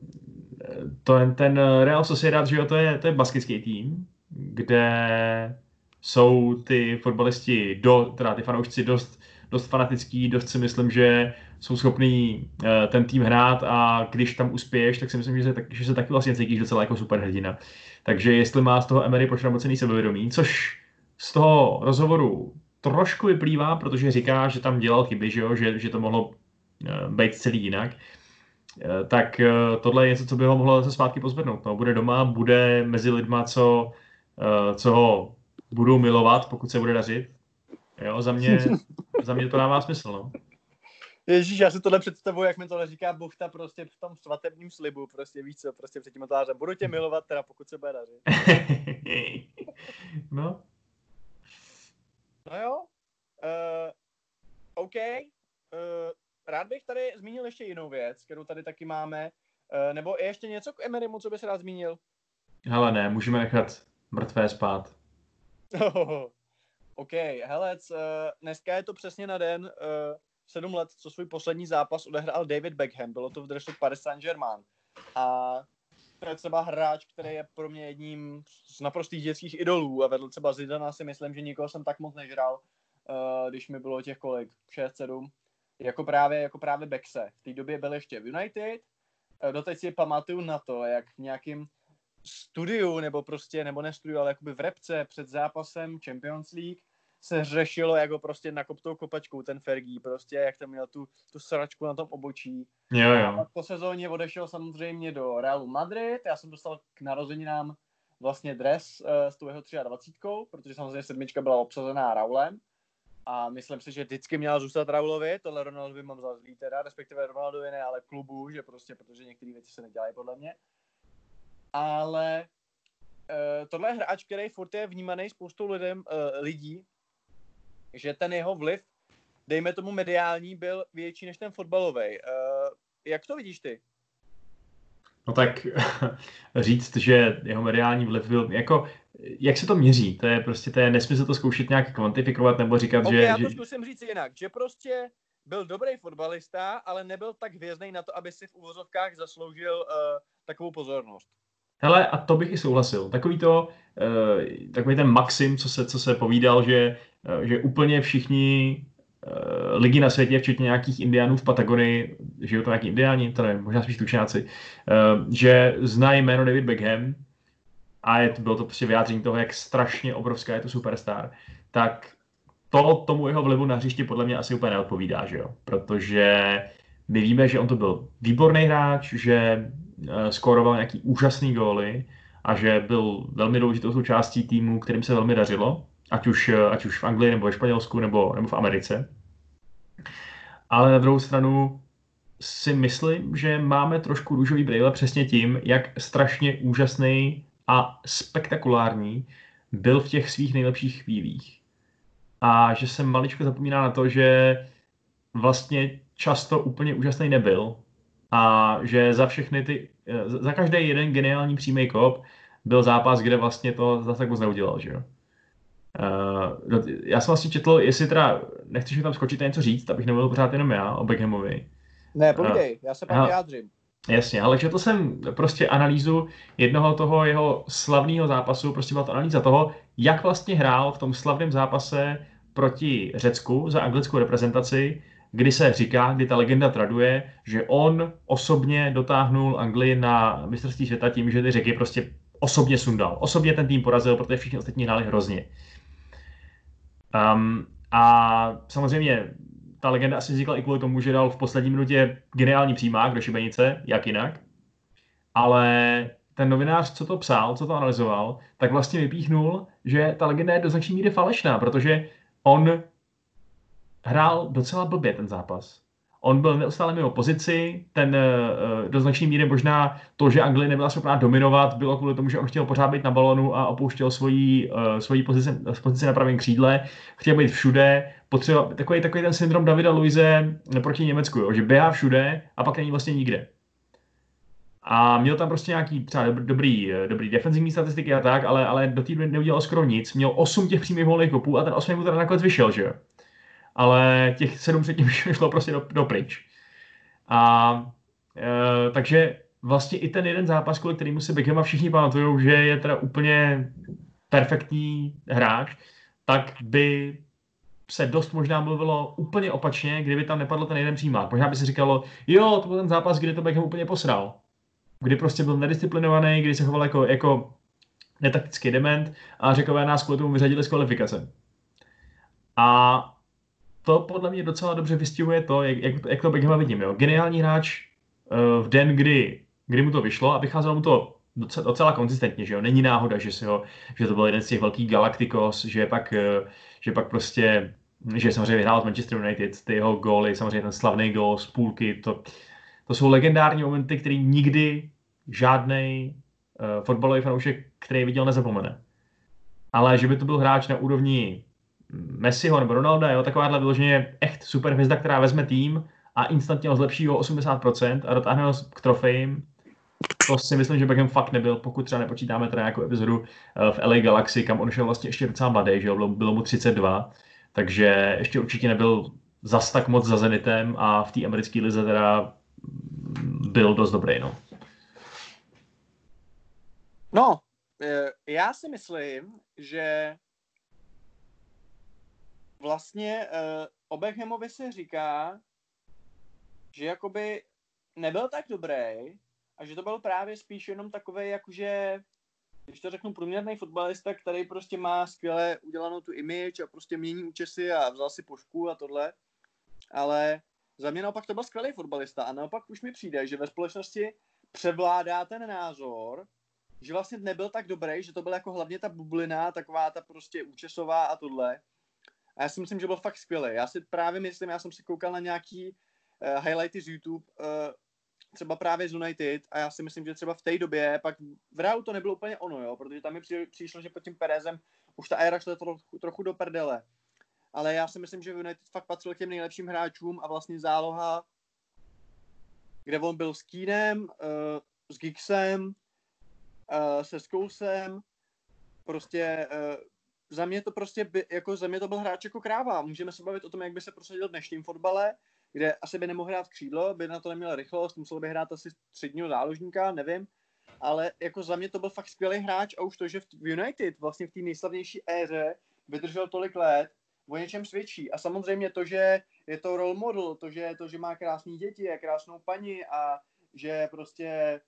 to, ten Real Sociedad, že jo, to je, to je baskický tým, kde jsou ty fotbalisti, do, teda ty fanoušci dost, dost fanatický, dost si myslím, že jsou schopní uh, ten tým hrát a když tam uspěješ, tak si myslím, že se, tak, že se taky vlastně cítíš docela jako superhrdina. Takže jestli má z toho Emery pošramocený sebevědomí, což z toho rozhovoru trošku vyplývá, protože říká, že tam dělal chyby, že, jo? že, že to mohlo eh, být celý jinak, eh, tak eh, tohle je něco, co by ho mohlo zase zpátky pozvednout. No, bude doma, bude mezi lidma, co, co ho budou milovat, pokud se bude dařit. Jo, za mě, [laughs] za mě to dává smysl. No. Ježíš, já si tohle představuji, jak mi tohle říká Buchta prostě v tom svatebním slibu, prostě víš co, prostě před tím otářem. Budu tě milovat, teda pokud se bude dařit. [laughs] no, No jo, uh, OK. Uh, rád bych tady zmínil ještě jinou věc, kterou tady taky máme. Uh, nebo je ještě něco k Emerymu, co bys rád zmínil? Hele ne, můžeme nechat mrtvé spát. Oh, [laughs] OK, hele, uh, dneska je to přesně na den uh, sedm let, co svůj poslední zápas odehrál David Beckham. Bylo to v dresu Paris Saint-Germain. A to je třeba hráč, který je pro mě jedním z naprostých dětských idolů a vedl třeba Zidana si myslím, že nikoho jsem tak moc nežral, když mi bylo těch kolik, 6, 7, jako právě, jako právě Bexe. V té době byl ještě v United, uh, doteď si pamatuju na to, jak v nějakým studiu, nebo prostě, nebo ne studiu, ale jakoby v repce před zápasem Champions League se řešilo jako prostě nakop tou kopačkou ten Fergie, prostě jak tam měl tu, tu sračku na tom obočí. Jo, jo. A po sezóně odešel samozřejmě do Realu Madrid, já jsem dostal k narozeninám vlastně dres uh, s tou jeho 23, protože samozřejmě sedmička byla obsazená Raulem. A myslím si, že vždycky měla zůstat Raulovi, tohle Ronaldovi mám za zlý teda, respektive Ronaldovi ne, ale klubu, že prostě, protože některé věci se nedělají podle mě. Ale uh, tohle je hráč, který furt je vnímaný spoustou lidem, uh, lidí, že ten jeho vliv, dejme tomu mediální, byl větší než ten fotbalový. Uh, jak to vidíš ty? No tak [laughs] říct, že jeho mediální vliv byl, jako, jak se to měří? To je prostě, to je nesmysl to zkoušet nějak kvantifikovat nebo říkat, okay, že... já to že... zkusím říct jinak, že prostě byl dobrý fotbalista, ale nebyl tak hvězdný na to, aby si v úvozovkách zasloužil uh, takovou pozornost. Hele, a to bych i souhlasil. Takový to, uh, takový ten maxim, co se, co se povídal, že, uh, že úplně všichni uh, lidi na světě, včetně nějakých indiánů v Patagonii, žijou to nějaký indiáni, to nevím, možná spíš tučňáci, uh, že znají jméno David Beckham a je, bylo to prostě vyjádření toho, jak strašně obrovská je to superstar, tak to tomu jeho vlivu na hřišti podle mě asi úplně neodpovídá, že jo? Protože my víme, že on to byl výborný hráč, že Eh, skóroval nějaký úžasný góly a že byl velmi důležitou součástí týmu, kterým se velmi dařilo, ať už, eh, ať už v Anglii, nebo ve Španělsku, nebo, nebo v Americe. Ale na druhou stranu si myslím, že máme trošku růžový brýle přesně tím, jak strašně úžasný a spektakulární byl v těch svých nejlepších chvílích. A že se maličko zapomíná na to, že vlastně často úplně úžasný nebyl a že za všechny ty, za každý jeden geniální přímý kop byl zápas, kde vlastně to zase tak moc neudělal, že jo. Uh, já jsem vlastně četl, jestli teda nechceš mi tam skočit a něco říct, abych nebyl pořád jenom já o Beckhamovi. Ne, povídej, uh, já se pak vyjádřím. Jasně, ale četl jsem prostě analýzu jednoho toho jeho slavného zápasu, prostě byla to analýza toho, jak vlastně hrál v tom slavném zápase proti Řecku za anglickou reprezentaci, kdy se říká, kdy ta legenda traduje, že on osobně dotáhnul Anglii na mistrovství světa tím, že ty řeky prostě osobně sundal. Osobně ten tým porazil, protože všichni ostatní hráli hrozně. Um, a samozřejmě ta legenda asi vznikla i kvůli tomu, že dal v poslední minutě geniální přímák do šibenice, jak jinak. Ale ten novinář, co to psal, co to analyzoval, tak vlastně vypíchnul, že ta legenda je do značné míry falešná, protože on hrál docela blbě ten zápas. On byl neustále mimo pozici, ten uh, do značné míry možná to, že Anglie nebyla schopná dominovat, bylo kvůli tomu, že on chtěl pořád být na balonu a opouštěl svoji, uh, svoji pozici, pozici na pravém křídle, chtěl být všude, potřeba, takový, takový ten syndrom Davida Luize proti Německu, jo, že běhá všude a pak není vlastně nikde. A měl tam prostě nějaký třeba dobrý, dobrý defenzivní statistiky a tak, ale, ale do té neudělal skoro nic. Měl 8 těch přímých volných kopů a ten 8 mu teda nakonec vyšel, že jo ale těch sedm předtím [laughs] šlo prostě do, do pryč. A e, takže vlastně i ten jeden zápas, kvůli kterýmu se Beckhama všichni pamatují, že je teda úplně perfektní hráč, tak by se dost možná mluvilo úplně opačně, kdyby tam nepadl ten jeden přímák. Možná by se říkalo, jo, to byl ten zápas, kdy to Beckham úplně posral. Kdy prostě byl nedisciplinovaný, kdy se choval jako, jako netaktický dement a řekové nás kvůli tomu vyřadili z kvalifikace. A to podle mě docela dobře vystihuje to, jak, jak, jak to Beckhama vidím. Jo. Geniální hráč uh, v den, kdy, kdy mu to vyšlo a vycházelo mu to docela, docela konzistentně, že jo. Není náhoda, že, si ho, že to byl jeden z těch velkých Galacticos, že pak, uh, že pak prostě že samozřejmě vyhrál z Manchester United, ty jeho góly, samozřejmě ten slavný gól z půlky, to, to jsou legendární momenty, které nikdy žádný uh, fotbalový fanoušek, který viděl, nezapomene. Ale že by to byl hráč na úrovni Messiho nebo Ronalda, jo, takováhle vyloženě echt super hvězda, která vezme tým a instantně ho zlepší o 80% a dotáhne ho k trofejím. To si myslím, že Beckham fakt nebyl, pokud třeba nepočítáme teda nějakou epizodu eh, v LA Galaxy, kam on šel vlastně ještě docela mladý, že jo, bylo, bylo mu 32, takže ještě určitě nebyl zas tak moc za Zenitem a v té americké lize teda byl dost dobrý, no. No, eh, já si myslím, že vlastně uh, o Beckhamovi se říká, že jakoby nebyl tak dobrý a že to byl právě spíš jenom takový, jakože, když to řeknu, průměrný fotbalista, který prostě má skvěle udělanou tu image a prostě mění účesy a vzal si pošku a tohle. Ale za mě naopak to byl skvělý fotbalista a naopak už mi přijde, že ve společnosti převládá ten názor, že vlastně nebyl tak dobrý, že to byla jako hlavně ta bublina, taková ta prostě účesová a tohle. A já si myslím, že byl fakt skvělý. Já si právě myslím, já jsem si koukal na nějaký uh, highlighty z YouTube, uh, třeba právě z United a já si myslím, že třeba v té době, pak v reálu to nebylo úplně ono, jo, protože tam mi přišlo, že pod tím Perezem už ta éra šla trochu, trochu do prdele. Ale já si myslím, že United fakt patřil k těm nejlepším hráčům a vlastně záloha, kde on byl s Kínem, uh, s Gixem, uh, se Skousem, prostě uh, za mě to prostě, by, jako za mě to byl hráč jako kráva. Můžeme se bavit o tom, jak by se prosadil v dnešním fotbale, kde asi by nemohl hrát křídlo, by na to neměl rychlost, musel by hrát asi středního záložníka, nevím. Ale jako za mě to byl fakt skvělý hráč a už to, že v United, vlastně v té nejslavnější éře, vydržel tolik let, o něčem svědčí. A samozřejmě to, že je to role model, to, že, to, že má krásné děti a krásnou paní a že prostě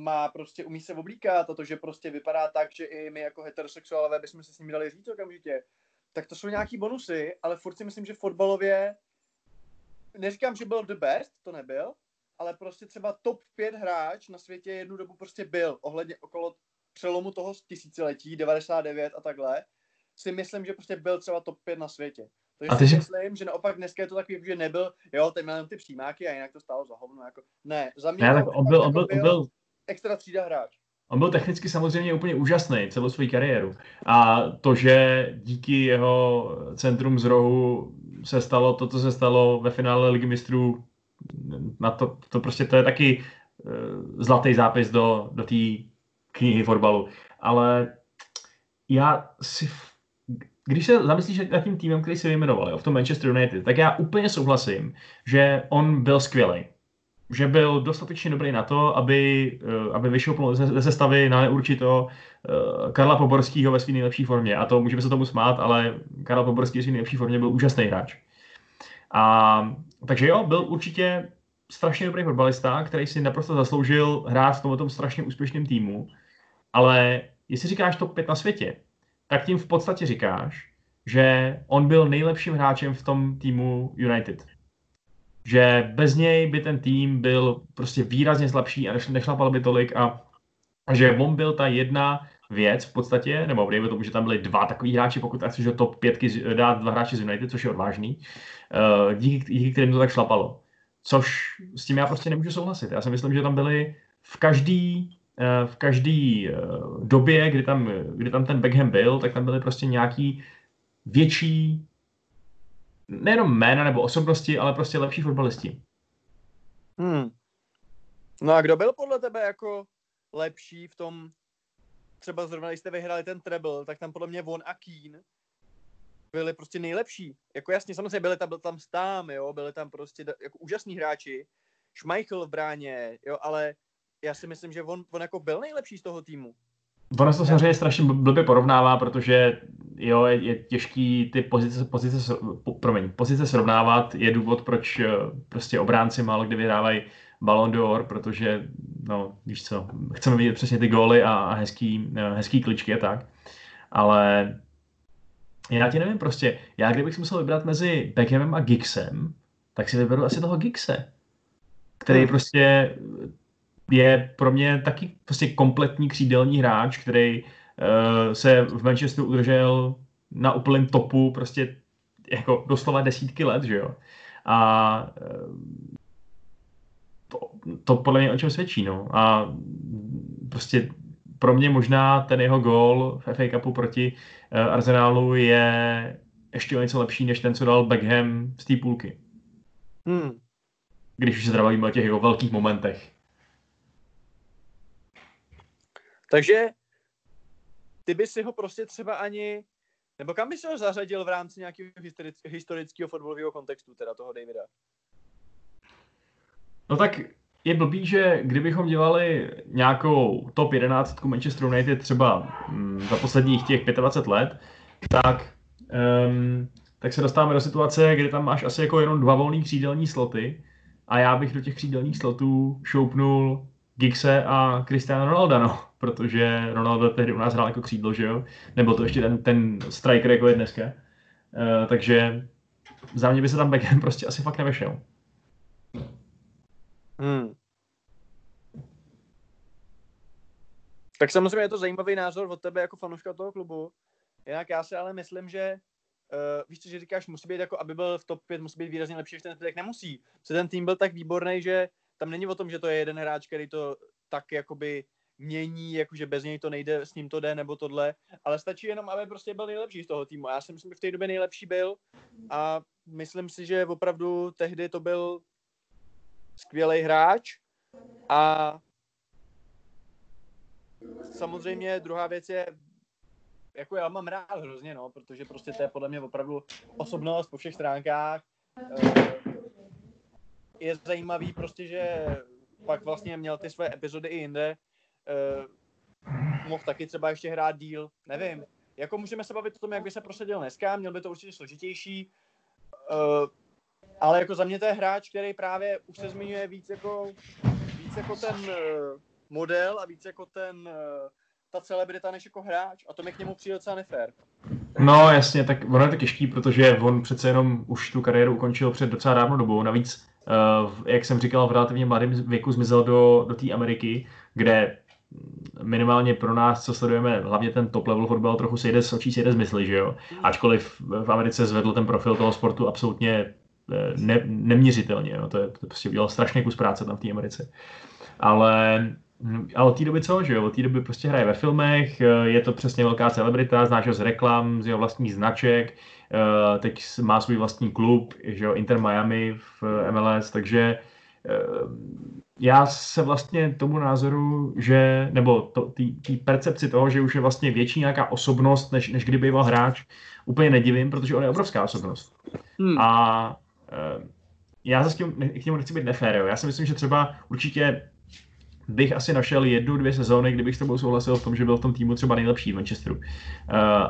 má prostě, umí se oblíkat a to, že prostě vypadá tak, že i my jako heterosexuálové bychom se s ním dali říct okamžitě, tak to jsou nějaký bonusy, ale furt si myslím, že fotbalově, neříkám, že byl the best, to nebyl, ale prostě třeba top 5 hráč na světě jednu dobu prostě byl, ohledně okolo přelomu toho tisíciletí, 99 a takhle, si myslím, že prostě byl třeba top 5 na světě. Takže a ty si myslím, že naopak dneska je to takový, že nebyl, jo, teď měl ty přímáky a jinak to stálo za hovno, jako, ne, za mě ne, tak on byl, on byl, on byl, extra třída hráč. On byl technicky samozřejmě úplně úžasný celou svou kariéru. A to, že díky jeho centrum z rohu se stalo to, co se stalo ve finále Ligy mistrů, na to, to prostě to je taky uh, zlatý zápis do, do té knihy fotbalu, ale já si, když se zamyslíš nad tím týmem, který si vyjmenoval, jo, v tom Manchester United, tak já úplně souhlasím, že on byl skvělý. Že byl dostatečně dobrý na to, aby, eh, aby vyšel ze sestavy na neurčito eh, Karla Poborského ve své nejlepší formě. A to můžeme se tomu smát, ale Karla Poborský ve své nejlepší formě byl úžasný hráč. A, takže jo, byl určitě strašně dobrý fotbalista, který si naprosto zasloužil hrát v tomto strašně úspěšném týmu. Ale jestli říkáš top 5 na světě, tak tím v podstatě říkáš, že on byl nejlepším hráčem v tom týmu United. Že bez něj by ten tým byl prostě výrazně slabší a nešlapal by tolik a, že on byl ta jedna věc v podstatě, nebo dejme tomu, že tam byli dva takový hráči, pokud chceš do top pětky dát dva hráči z United, což je odvážný, uh, díky, díky kterým to tak šlapalo. Což s tím já prostě nemůžu souhlasit. Já si myslím, že tam byli v každý Eh, v každé eh, době, kdy tam, kdy tam ten Beckham byl, tak tam byly prostě nějaký větší nejenom jména nebo osobnosti, ale prostě lepší fotbalisti. Hmm. No a kdo byl podle tebe jako lepší v tom, třeba zrovna, když jste vyhráli ten treble, tak tam podle mě Von a Keen byli prostě nejlepší. Jako jasně, samozřejmě byli tam, byl tam Stám, jo, byli tam prostě jako úžasní hráči, Schmeichel v bráně, jo, ale já si myslím, že on, on jako byl nejlepší z toho týmu. Ono se to samozřejmě strašně blbě porovnává, protože jo, je, je těžký ty pozice, pozice, promiň, pozice srovnávat, je důvod, proč eh, prostě obránci málo kdy vyhrávají Ballon d'Or, protože, no, víš co, chceme vidět přesně ty góly a, a hezký, eh, hezký kličky a tak, ale já ti nevím prostě, já kdybych musel vybrat mezi Beckhamem a Gixem, tak si vyberu asi toho Gixe, který hmm. prostě je pro mě taky prostě kompletní křídelní hráč, který uh, se v Manchesteru udržel na úplném topu prostě jako doslova desítky let, že jo. A uh, to, to podle mě o čem svědčí, no. A prostě pro mě možná ten jeho gól v FA Cupu proti uh, Arsenálu je ještě o něco lepší, než ten, co dal Beckham z té půlky. Hmm. Když už se teda bavíme o těch jeho velkých momentech. Takže ty by si ho prostě třeba ani, nebo kam by si ho zařadil v rámci nějakého historického fotbalového kontextu, teda toho Davida? No tak je blbý, že kdybychom dělali nějakou top 11 Manchester United třeba mm, za posledních těch 25 let, tak, um, tak se dostáváme do situace, kdy tam máš asi jako jenom dva volný křídelní sloty a já bych do těch křídelních slotů šoupnul Gigse a Cristiano Ronaldo, no protože Ronaldo tehdy u nás hrál jako křídlo, že jo? Nebo to ještě ten, ten striker, jako je dneska. Uh, takže za mě by se tam Beckham [laughs] prostě asi fakt nevešel. Hmm. Tak samozřejmě je to zajímavý názor od tebe jako fanouška toho klubu. Jinak já si ale myslím, že uh, víš co, že říkáš, musí být jako, aby byl v top 5, musí být výrazně lepší než ten zbytek, nemusí. Protože ten tým byl tak výborný, že tam není o tom, že to je jeden hráč, který to tak jakoby mění, jakože bez něj to nejde, s ním to jde nebo tohle, ale stačí jenom, aby prostě byl nejlepší z toho týmu. Já si myslím, že v té době nejlepší byl a myslím si, že opravdu tehdy to byl skvělý hráč a samozřejmě druhá věc je, jako já mám rád hrozně, no, protože prostě to je podle mě opravdu osobnost po všech stránkách. Je zajímavý prostě, že pak vlastně měl ty své epizody i jinde, uh, mohl taky třeba ještě hrát díl, nevím. Jako můžeme se bavit o tom, jak by se prosadil dneska, měl by to určitě složitější, uh, ale jako za mě to je hráč, který právě už se zmiňuje víc jako, víc jako ten uh, model a víc jako ten, uh, ta celebrita než jako hráč a to mi k němu přijde docela nefér. No jasně, tak ono je to těžký, protože on přece jenom už tu kariéru ukončil před docela dávnou dobou. Navíc, uh, jak jsem říkal, v relativně mladém věku zmizel do, do té Ameriky, kde minimálně pro nás, co sledujeme, hlavně ten top level fotbal, trochu sejde z očí, sejde z mysli, že jo. Ačkoliv v Americe zvedl ten profil toho sportu absolutně eh, ne, neměřitelně, jo. To, je, to prostě udělal strašně kus práce tam v té Americe. Ale a od té doby co, že jo? Od té doby prostě hraje ve filmech, eh, je to přesně velká celebrita, znáš ho z reklam, z jeho vlastních značek, eh, teď má svůj vlastní klub, že jo, Inter Miami v MLS, takže já se vlastně tomu názoru, že, nebo té percepci toho, že už je vlastně větší nějaká osobnost, než, než kdyby byl hráč, úplně nedivím, protože on je obrovská osobnost. Hmm. A já zase k němu nechci být nefér, jo. Já si myslím, že třeba určitě bych asi našel jednu, dvě sezóny, kdybych s tebou souhlasil v tom, že byl v tom týmu třeba nejlepší v Manchesteru. Uh,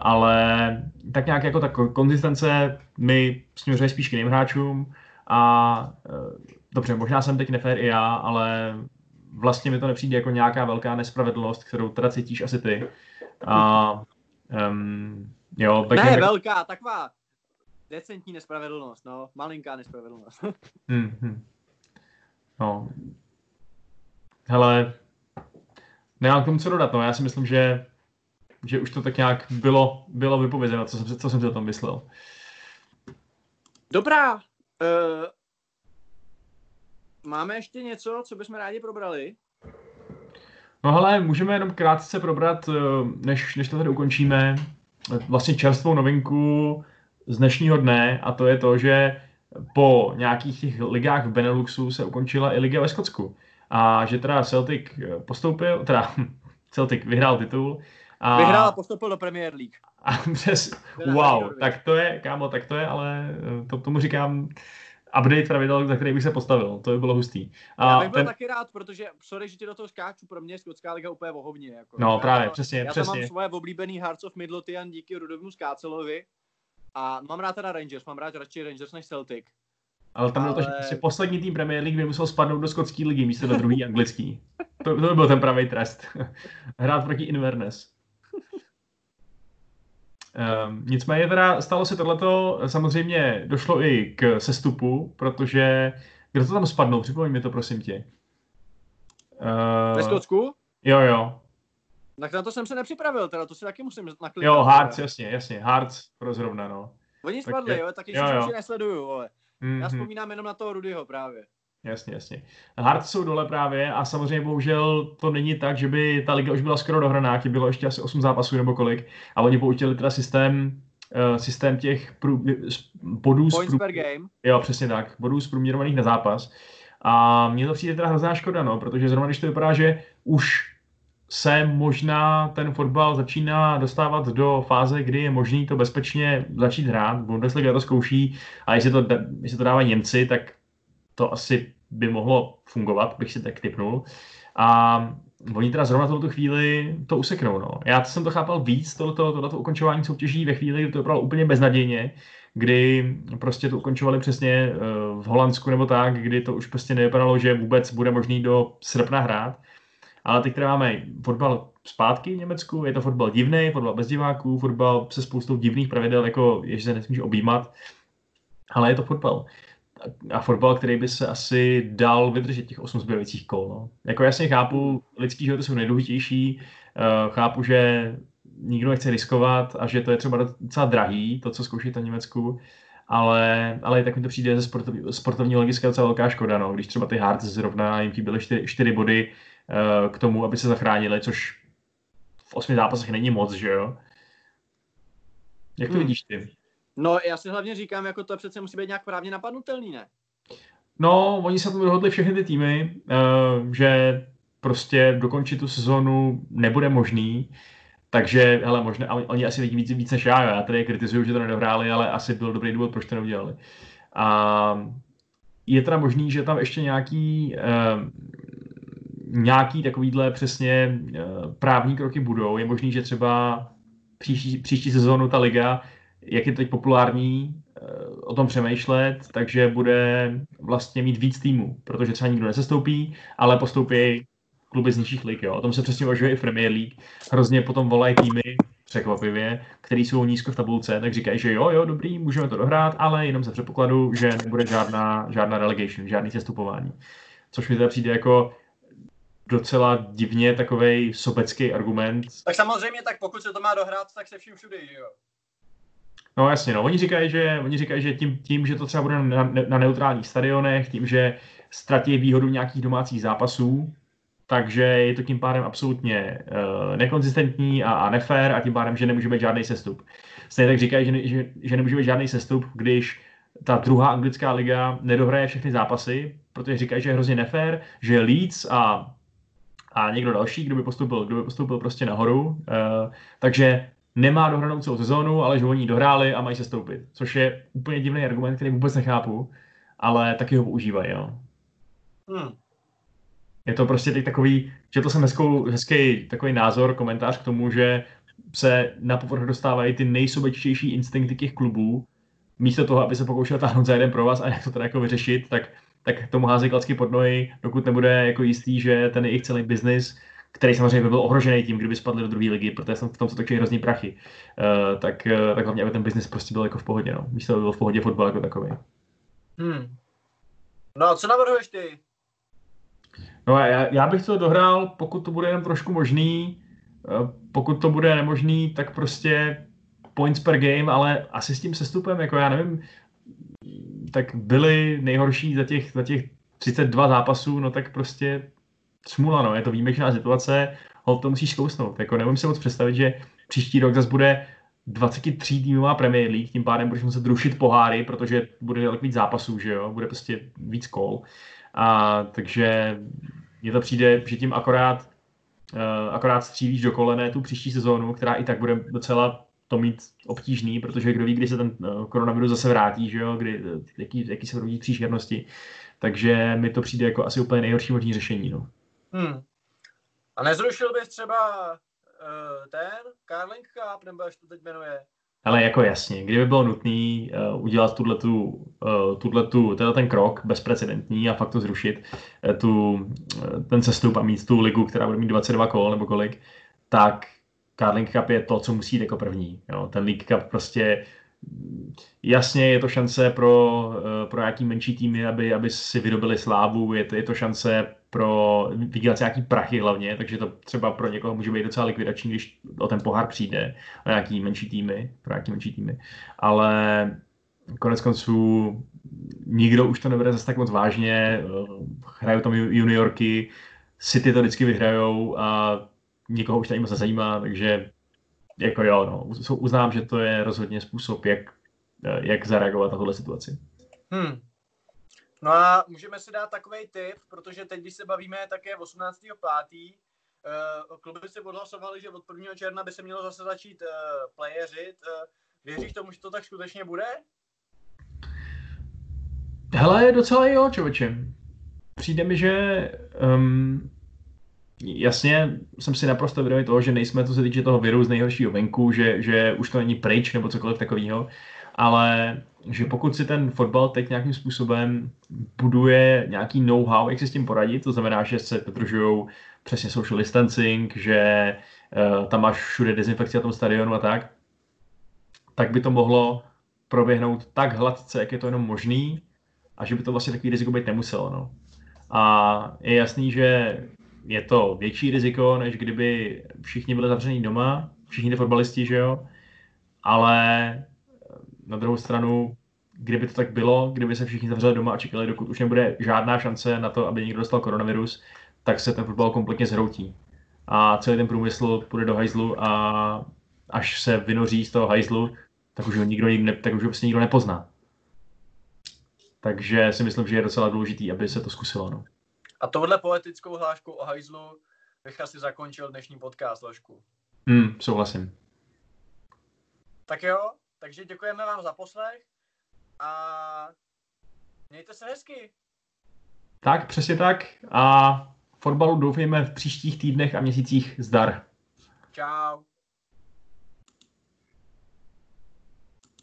ale tak nějak jako ta konzistence mi směřuje spíš k jiným hráčům a uh, dobře, možná jsem teď nefér i já, ale vlastně mi to nepřijde jako nějaká velká nespravedlnost, kterou teda cítíš asi ty. A um, jo, tak ne, velká, taková decentní nespravedlnost, no, malinká nespravedlnost. [laughs] hmm, hmm. No, hele, nemám k tomu co dodat, no, já si myslím, že, že už to tak nějak bylo, bylo vypovězeno, co jsem, co jsem si o tom myslel. Dobrá, uh, máme ještě něco, co bychom rádi probrali? No hele, můžeme jenom krátce probrat, eh, než, než to tady ukončíme, vlastně čerstvou novinku z dnešního dne a to je to, že po nějakých těch ligách v Beneluxu se ukončila i liga ve Skotsku a že teda Celtic postoupil, teda [laughs] Celtic vyhrál titul. A... Vyhrál a postoupil do Premier League. [laughs] A přes, wow, tak to je, kámo, tak to je, ale to, tomu říkám update pravidel, za který bych se postavil, to by bylo hustý. A já bych byl ten... taky rád, protože, sorry, že ti do toho skáču, pro mě je Skotská liga úplně vohovně. Jako. No já právě, přesně, já přesně. Já mám svoje oblíbený Hearts of Midlothian díky Rudovému Skácelovi a mám rád teda Rangers, mám rád radši Rangers než Celtic. Ale tam ale... byl to, že prostě poslední tým Premier League by musel spadnout do skotské ligy místo do druhý anglický. To, to by byl ten pravý trest. [laughs] Hrát proti Inverness. Um, nicméně teda stalo se tohleto, samozřejmě došlo i k sestupu, protože kdo to tam spadnou, připomeň mi to prosím tě. Uh, Ve Skotsku? Jo, jo. Tak na to jsem se nepřipravil, teda to si taky musím naklikat. Jo, Hearts, jasně, jasně, Hearts zrovna, no. Oni spadli, tak, jo, taky jo, jo. nesleduju, ale. Mm-hmm. Já vzpomínám jenom na toho Rudyho právě. Jasně, jasně. Hearts jsou dole právě a samozřejmě bohužel to není tak, že by ta liga už byla skoro dohraná, bylo ještě asi 8 zápasů nebo kolik a oni použili teda systém uh, systém těch prů, bodů Points z prů... per game. Jo, přesně tak, bodů zprůměrovaných na zápas. A mně to přijde teda hrozná škoda, no, protože zrovna když to vypadá, že už se možná ten fotbal začíná dostávat do fáze, kdy je možný to bezpečně začít hrát. Bundesliga to zkouší a jestli to, jestli to dávají Němci, tak to asi by mohlo fungovat, bych si tak typnul. A oni teda zrovna tu chvíli to useknou. No. Já jsem to chápal víc, tohleto, tohleto ukončování soutěží ve chvíli, kdy to bylo úplně beznadějně, kdy prostě to ukončovali přesně eh, v Holandsku nebo tak, kdy to už prostě nevypadalo, že vůbec bude možný do srpna hrát. Ale teď, které máme fotbal zpátky v Německu, je to fotbal divný, fotbal bez diváků, fotbal se spoustou divných pravidel, jako že se nesmíš objímat, ale je to fotbal. A fotbal, který by se asi dal vydržet těch 8 zbývajících kol. No. Jako jasně chápu, lidský životy jsou nejdůležitější, uh, chápu, že nikdo nechce riskovat a že to je třeba docela drahý, to, co zkouší v Německu, ale, ale tak mi to přijde ze sportovní, sportovního hlediska docela velká škoda, no. když třeba ty Hearts zrovna jim chyběly 4, 4 body, Eh, k tomu, aby se zachránili, což v osmi zápasech není moc, že jo? Jak to hmm. vidíš ty? No, já si hlavně říkám, jako to přece musí být nějak právně napadnutelný, ne? No, oni se tomu dohodli všechny ty týmy, uh, že prostě dokončit tu sezonu nebude možný, takže, hele, možná, oni asi vidí víc, víc než já, já tady kritizuju, že to nedohráli, ale asi byl dobrý důvod, proč to neudělali. A je teda možný, že tam ještě nějaký uh, nějaký takovýhle přesně eh, právní kroky budou. Je možný, že třeba příští, příští sezónu ta liga, jak je teď populární, eh, o tom přemýšlet, takže bude vlastně mít víc týmů, protože třeba nikdo nesestoupí, ale postoupí kluby z nižších lig. Jo. O tom se přesně uvažuje i Premier League. Hrozně potom volají týmy, překvapivě, který jsou nízko v tabulce, tak říkají, že jo, jo, dobrý, můžeme to dohrát, ale jenom za předpokladu, že nebude žádná, žádná relegation, žádný sestupování. Což mi teda přijde jako docela divně takový sobecký argument. Tak samozřejmě, tak pokud se to má dohrát, tak se vším všude, že jo? No jasně, no. Oni říkají, že, oni říkají, že tím, tím, že to třeba bude na, na neutrálních stadionech, tím, že ztratí výhodu nějakých domácích zápasů, takže je to tím pádem absolutně uh, nekonzistentní a, a nefér a tím pádem, že nemůže být žádný sestup. Stejně tak říkají, že, že, že nemůže být žádný sestup, když ta druhá anglická liga nedohraje všechny zápasy, protože říkají, že je hrozně nefér, že Leeds a, a někdo další, kdo by postoupil, kdo by postoupil prostě nahoru, uh, takže nemá dohranou celou sezónu, ale že oni dohráli a mají se stoupit. Což je úplně divný argument, který vůbec nechápu, ale taky ho používají. No. Hmm. Je to prostě teď takový, že to jsem hezkou, hezký takový názor, komentář k tomu, že se na povrch dostávají ty nejsobečtější instinkty těch klubů, místo toho, aby se pokoušel táhnout za jeden pro vás a jak to teda jako vyřešit, tak, tak tomu hází klacky pod nohy, dokud nebude jako jistý, že ten jejich celý biznis který samozřejmě by byl ohrožený tím, kdyby spadli do druhé ligy, protože jsem v tom se točí hrozný prachy, uh, tak, uh, tak hlavně, aby ten biznis prostě byl jako v pohodě, no. Místo, aby byl v pohodě fotbal jako takový. Hmm. No a co navrhuješ ty? No já, já bych to dohrál, pokud to bude jenom trošku možný, uh, pokud to bude nemožný, tak prostě points per game, ale asi s tím sestupem, jako já nevím, tak byli nejhorší za těch, za těch 32 zápasů, no tak prostě smula, no, je to výjimečná situace, ho to musíš zkousnout. Jako nemůžu si moc představit, že příští rok zase bude 23 týmová Premier League, tím pádem budeš muset rušit poháry, protože bude daleko víc zápasů, že jo, bude prostě víc kol. A takže mně to přijde, že tím akorát, uh, akorát střílíš do kolene tu příští sezónu, která i tak bude docela to mít obtížný, protože kdo ví, kdy se ten uh, koronavirus zase vrátí, že jo, kdy, jaký, jaký se budou příšernosti. Takže mi to přijde jako asi úplně nejhorší možný řešení. No. Hmm. A nezrušil bys třeba uh, ten Carling Cup, nebo jak to teď jmenuje? Ale jako jasně, kdyby bylo nutné uh, udělat tuhletu, uh, tuhletu, teda ten krok bezprecedentní a fakt to zrušit, uh, tu, uh, ten sestup a mít tu ligu, která bude mít 22 kol nebo kolik, tak Carling Cup je to, co musí jít jako první. Jo. Ten League Cup prostě jasně je to šance pro, uh, pro nějaký menší týmy, aby, aby si vydobili slávu, je to, je to šance pro vydělat nějaký prachy hlavně, takže to třeba pro někoho může být docela likvidační, když o ten pohár přijde, o nějaký menší týmy, pro nějaký menší týmy. Ale konec konců nikdo už to nebere zase tak moc vážně, hrajou tam juniorky, City to vždycky vyhrajou a nikoho už tady moc nezajímá, takže jako jo, no, uznám, že to je rozhodně způsob, jak, jak zareagovat na tuhle situaci. Hmm. No a můžeme si dát takový tip, protože teď, když se bavíme také 18.5., uh, kluby si odhlasovali, že od 1. června by se mělo zase začít uh, playeřit. Uh, věříš tomu, že to tak skutečně bude? Hele, docela jo, člověče. Přijde mi, že um, jasně jsem si naprosto vědomý toho, že nejsme, co se týče toho viru z nejhoršího venku, že, že už to není pryč nebo cokoliv takového, ale že pokud si ten fotbal teď nějakým způsobem buduje nějaký know-how, jak si s tím poradit, to znamená, že se dodržují přesně social distancing, že uh, tam máš všude dezinfekci na tom stadionu a tak, tak by to mohlo proběhnout tak hladce, jak je to jenom možný a že by to vlastně takový riziko být nemuselo. No. A je jasný, že je to větší riziko, než kdyby všichni byli zavření doma, všichni ty fotbalisti, že jo, ale na druhou stranu, kdyby to tak bylo, kdyby se všichni zavřeli doma a čekali, dokud už nebude žádná šance na to, aby někdo dostal koronavirus, tak se ten fotbal kompletně zhroutí. A celý ten průmysl půjde do hajzlu a až se vynoří z toho hajzlu, tak už ho nikdo, ne, tak už ho prostě nikdo nepozná. Takže si myslím, že je docela důležitý, aby se to zkusilo. No. A tohle poetickou hlášku o hajzlu bych asi zakončil dnešní podcast, Ložku. Hmm, souhlasím. Tak jo, takže děkujeme vám za poslech a mějte se hezky. Tak, přesně tak. A fotbalu doufejme v příštích týdnech a měsících zdar. Ciao.